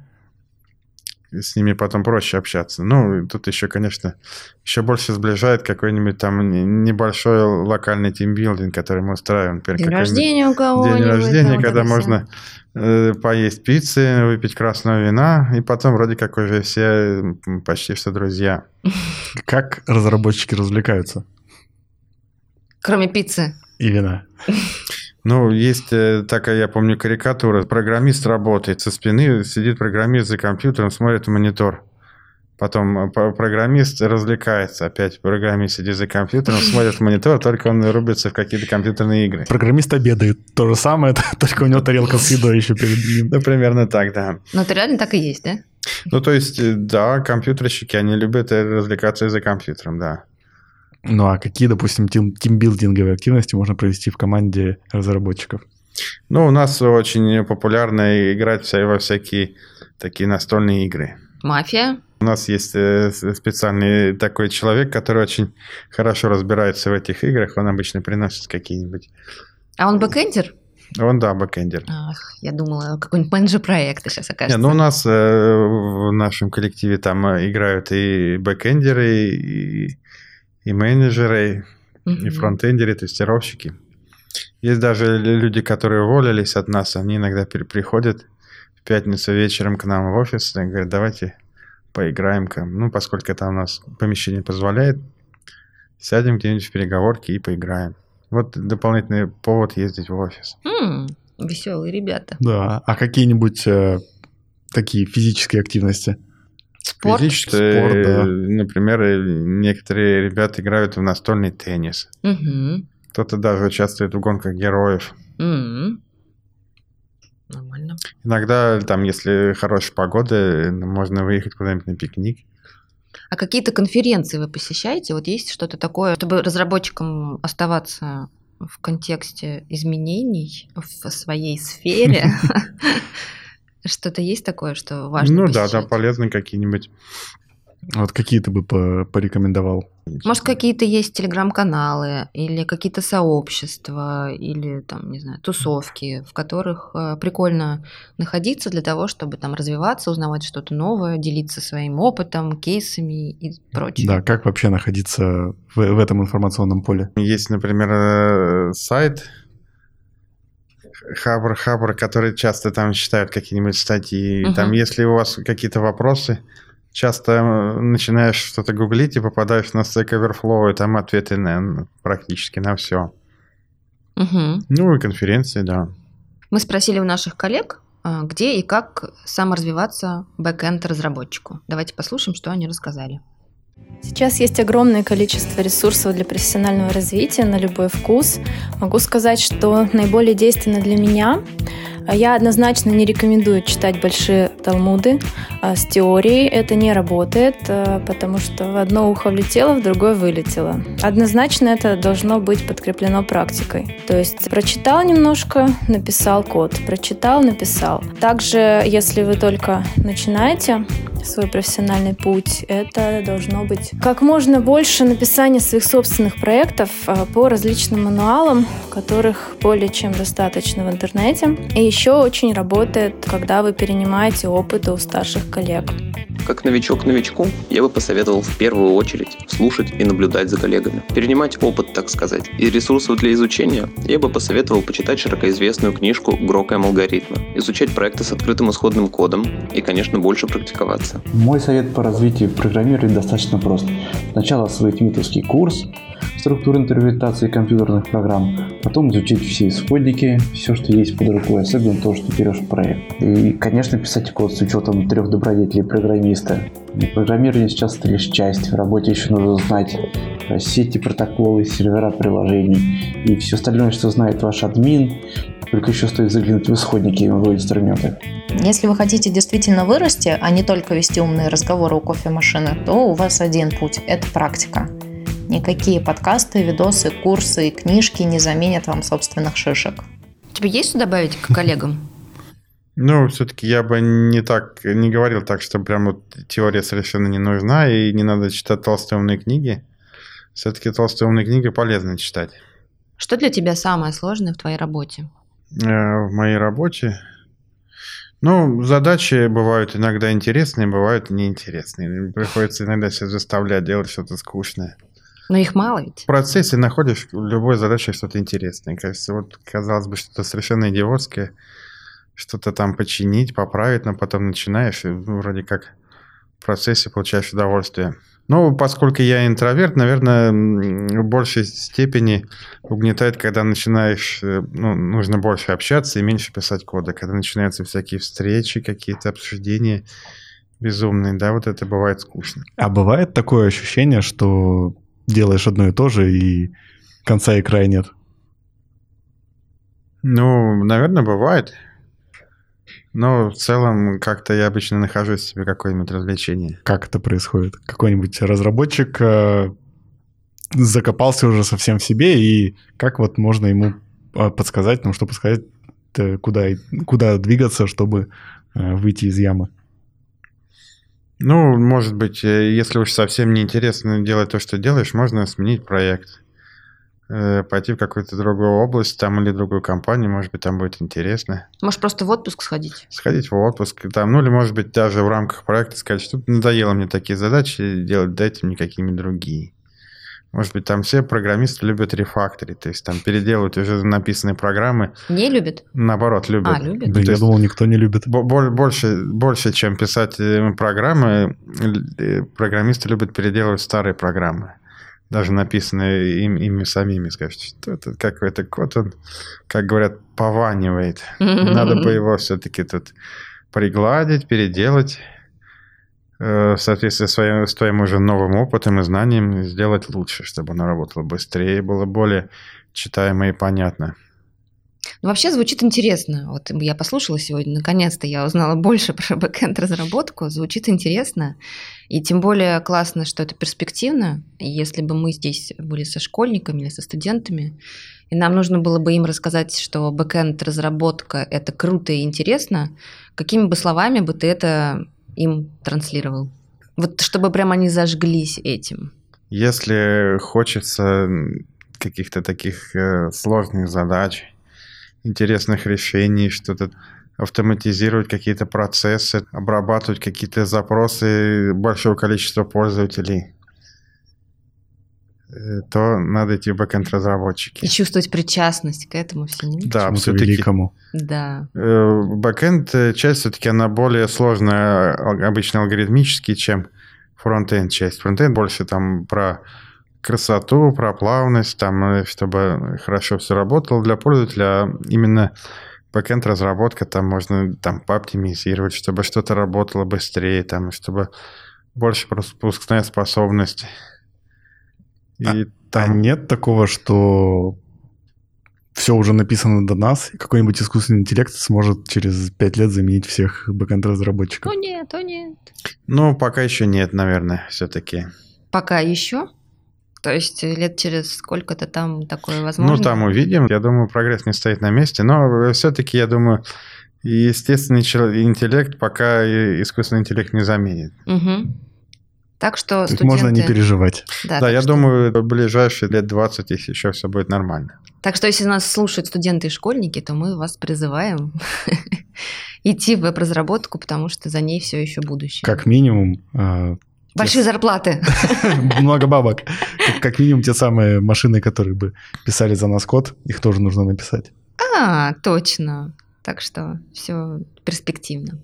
с ними потом проще общаться. Ну, тут еще, конечно, еще больше сближает какой-нибудь там не- небольшой локальный тимбилдинг, который мы устраиваем. Например, День рождения у кого-нибудь. День рождения, там вот когда всё. можно э, поесть пиццы, выпить красного вина, и потом вроде как уже все почти что друзья. [LAUGHS] Как разработчики развлекаются? Кроме пиццы. И вина. [LAUGHS] Ну, есть э, такая, я помню, карикатура. Программист работает со спины, сидит программист за компьютером, смотрит в монитор. Потом э, программист развлекается. Опять программист сидит за компьютером, [LAUGHS] смотрит в монитор, только он рубится в какие-то компьютерные игры. Программист обедает. То же самое, [LAUGHS] только у него тарелка с едой еще перед ним. Ну, примерно так, да. Ну, это реально так и есть, да? Ну, то есть, э, да, компьютерщики, они любят развлекаться за компьютером, да. Ну а какие, допустим, тим- тимбилдинговые активности можно провести в команде разработчиков? Ну, у нас очень популярно играть во всякие такие настольные игры. Мафия. У нас есть э, специальный такой человек, который очень хорошо разбирается в этих играх. Он обычно приносит какие-нибудь... А он бэкэндер? Он, да, бэкэндер. Ах, я думала, какой-нибудь менеджер проекта сейчас Не, окажется. ну, у нас э, в нашем коллективе там э, играют и бэкэндеры, и, и менеджеры, и Мгм. фронтендеры, тестировщики. Есть даже лю- люди, которые уволились от нас, они иногда при- приходят в пятницу вечером к нам в офис и говорят, давайте поиграем-ка. Ну, поскольку там у нас помещение позволяет, сядем где-нибудь в переговорке и поиграем. Вот дополнительный повод ездить в офис. М, Веселые ребята. Да. А какие-нибудь э, такие физические активности? Спорт. Физически, Спорт, да. э, например, э, некоторые ребята играют в настольный теннис. Мгм. Кто-то даже участвует в гонках героев. М. Нормально. Иногда, там, если хорошая погода, можно выехать куда-нибудь на пикник. А какие-то конференции вы посещаете? Вот есть что-то такое, чтобы разработчикам оставаться в контексте изменений в своей сфере? [LAUGHS] Что-то есть такое, что важно ну да, да, посещать? полезно какие-нибудь. Вот какие ты бы по- порекомендовал? Может, какие-то есть телеграм-каналы или какие-то сообщества или там, не знаю, тусовки, в которых э, прикольно находиться для того, чтобы там развиваться, узнавать что-то новое, делиться своим опытом, кейсами и прочее. Да, как вообще находиться в, в этом информационном поле? Есть, например, э, сайт Хабр, Хабр, который часто там читают какие-нибудь статьи. Мгм. Там, если у вас какие-то вопросы, часто э, начинаешь что-то гуглить и попадаешь на Stack Overflow, и там ответы на, практически на все. Мгм. Ну и конференции, да. Мы спросили у наших коллег, а, где и как саморазвиваться бэкэнд-разработчику. Давайте послушаем, что они рассказали. Сейчас есть огромное количество ресурсов для профессионального развития на любой вкус. Могу сказать, что наиболее действенно для меня. а Я однозначно не рекомендую читать большие талмуды а, с теорией. Это не работает, а, потому что в одно ухо влетело, в другое вылетело. Однозначно это должно быть подкреплено практикой. То есть прочитал немножко, написал код. Прочитал, написал. Также, если вы только начинаете свой профессиональный путь, это должно быть как можно больше написания своих собственных проектов а, по различным мануалам, которых более чем достаточно в интернете. И еще очень работает, когда вы перенимаете опыт у старших коллег. Как новичок новичку, я бы посоветовал в первую очередь слушать и наблюдать за коллегами. Перенимать опыт, так сказать. Из ресурсов для изучения я бы посоветовал почитать широкоизвестную книжку «Грокаем алгоритмы», изучать проекты с открытым исходным кодом и, конечно, больше практиковаться. Мой совет по развитию программирования достаточно прост. Сначала освоить митовский курс, структуры интерпретации компьютерных программ, потом изучить все исходники, все, что есть под рукой, особенно то, что берешь в проект. И, конечно, писать код с учетом трех добродетелей программиста. Программирование сейчас это лишь часть, в работе еще нужно знать сети, протоколы, сервера приложений и все остальное, что знает ваш админ, только еще стоит заглянуть в исходники его инструментов. Если вы хотите действительно вырасти, а не только вести умные разговоры у кофемашины, то у вас один путь – это практика. Никакие подкасты, видосы, курсы и книжки не заменят вам собственных шишек. Тебе есть что добавить к коллегам? Ну, все-таки я бы не так, не говорил так, что прям вот теория совершенно не нужна, и не надо читать толстые умные книги. Все-таки толстые умные книги полезно читать. Что для тебя самое сложное в твоей работе? Э, в моей работе? Ну, задачи бывают иногда интересные, бывают неинтересные. Приходится иногда себя заставлять делать что-то скучное. Но их мало ведь. В процессе находишь в любой задаче что-то интересное. Кажется, вот казалось бы, что-то совершенно идиотское, что-то там починить, поправить, но потом начинаешь, и ну, вроде как в процессе получаешь удовольствие. Ну, поскольку я интроверт, наверное, в большей степени угнетает, когда начинаешь, э, ну, нужно больше общаться и меньше писать кода, когда начинаются всякие встречи, какие-то обсуждения безумные, да, вот это бывает скучно. А бывает такое ощущение, что делаешь одно и то же, и конца и края нет? Ну, наверное, бывает. Но в целом как-то я обычно нахожу себе какое-нибудь развлечение. Как это происходит? Какой-нибудь разработчик э, закопался уже совсем в себе, и как вот можно ему э, подсказать, ну, что подсказать, куда, куда двигаться, чтобы э, выйти из ямы? Ну, может быть, э, если уж совсем неинтересно делать то, что делаешь, можно сменить проект. Э, пойти в какую-то другую область там или другую компанию, может быть, там будет интересно. Может, просто в отпуск сходить? Сходить в отпуск, там, ну или, может быть, даже в рамках проекта сказать, что надоело мне такие задачи делать, дайте мне какие-нибудь другие. Может быть, там все программисты любят рефактори, то есть там переделывают уже написанные программы. Не любят? Наоборот, любят. А, любят? Да, я думал, никто не любит. Больше, больше, чем писать э, программы, э, программисты любят переделывать старые программы. Даже написанные им, ими самими. Скажете, что это какой-то код, он, как говорят, пованивает. Надо бы его все-таки тут пригладить, переделать. Э, в соответствии с своим, с твоим уже новым опытом и знанием сделать лучше, чтобы оно работало быстрее, было более читаемо и понятно. Ну, вообще звучит интересно. Вот я послушала сегодня, наконец-то я узнала [LAUGHS] больше про бэкенд разработку. Звучит интересно. И тем более классно, что это перспективно. Если бы мы здесь были со школьниками или со студентами, и нам нужно было бы им рассказать, что бэкенд разработка это круто и интересно, какими бы словами бы ты это им транслировал? Вот чтобы прямо они зажглись этим. Если хочется каких-то таких э, сложных задач, интересных решений, что-то автоматизировать какие-то процессы, обрабатывать какие-то запросы большого количества пользователей, э, то надо идти в backend-разработчики. И чувствовать причастность к этому всему. Да, все-таки. великому. Да. Э, backend э, часть все-таки она более сложная, обычно алгоритмически, чем frontend часть. Frontend больше там про красоту, про плавность, там, чтобы хорошо все работало для пользователя. А именно backend разработка, там можно там пооптимизировать, чтобы что-то работало быстрее, там, чтобы больше пропускная способность. И а, там... а нет такого, что все уже написано до нас, и какой-нибудь искусственный интеллект сможет через пять лет заменить всех бэкэнд-разработчиков? О нет, о нет. Ну, пока еще нет, наверное, все-таки. Пока еще? То есть лет через сколько-то там такое возможно? Ну, там увидим. Я думаю, прогресс не стоит на месте. Но все-таки, я думаю, естественный интеллект пока искусственный интеллект не заменит. Угу. Так что Тут студенты... можно не переживать. Да, да я что... думаю, в ближайшие лет 20 еще все будет нормально. Так что если нас слушают студенты и школьники, то мы вас призываем [LAUGHS] идти в веб-разработку, потому что за ней все еще будущее. Как минимум... Большие зарплаты. [LAUGHS] Много бабок. Как- минимум те самые машины, которые бы писали за нас код, их тоже нужно написать. А, точно. Так что все перспективно.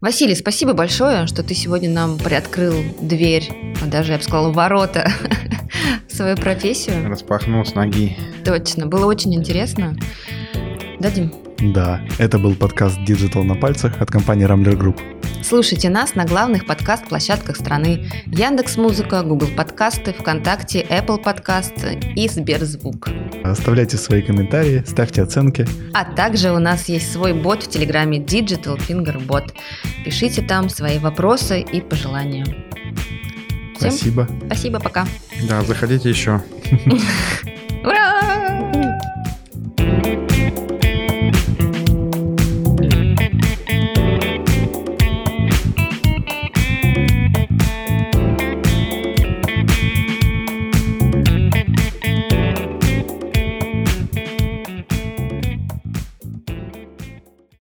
Василий, спасибо большое, что ты сегодня нам приоткрыл дверь, а даже, я бы сказала, ворота [LAUGHS] в свою профессию. Распахнул с ноги. Точно, было очень интересно. Да, Дим? Да, это был подкаст Digital на пальцах от компании Rambler Group. Слушайте нас на главных подкаст-площадках страны Яндекс Музыка, Google Подкасты, ВКонтакте, Apple Подкасты и Сберзвук. Оставляйте свои комментарии, ставьте оценки. А также у нас есть свой бот в Телеграме Digital Finger Bot. Пишите там свои вопросы и пожелания. Всем Спасибо. спасибо, пока. Да, заходите еще. [LAUGHS] Ура!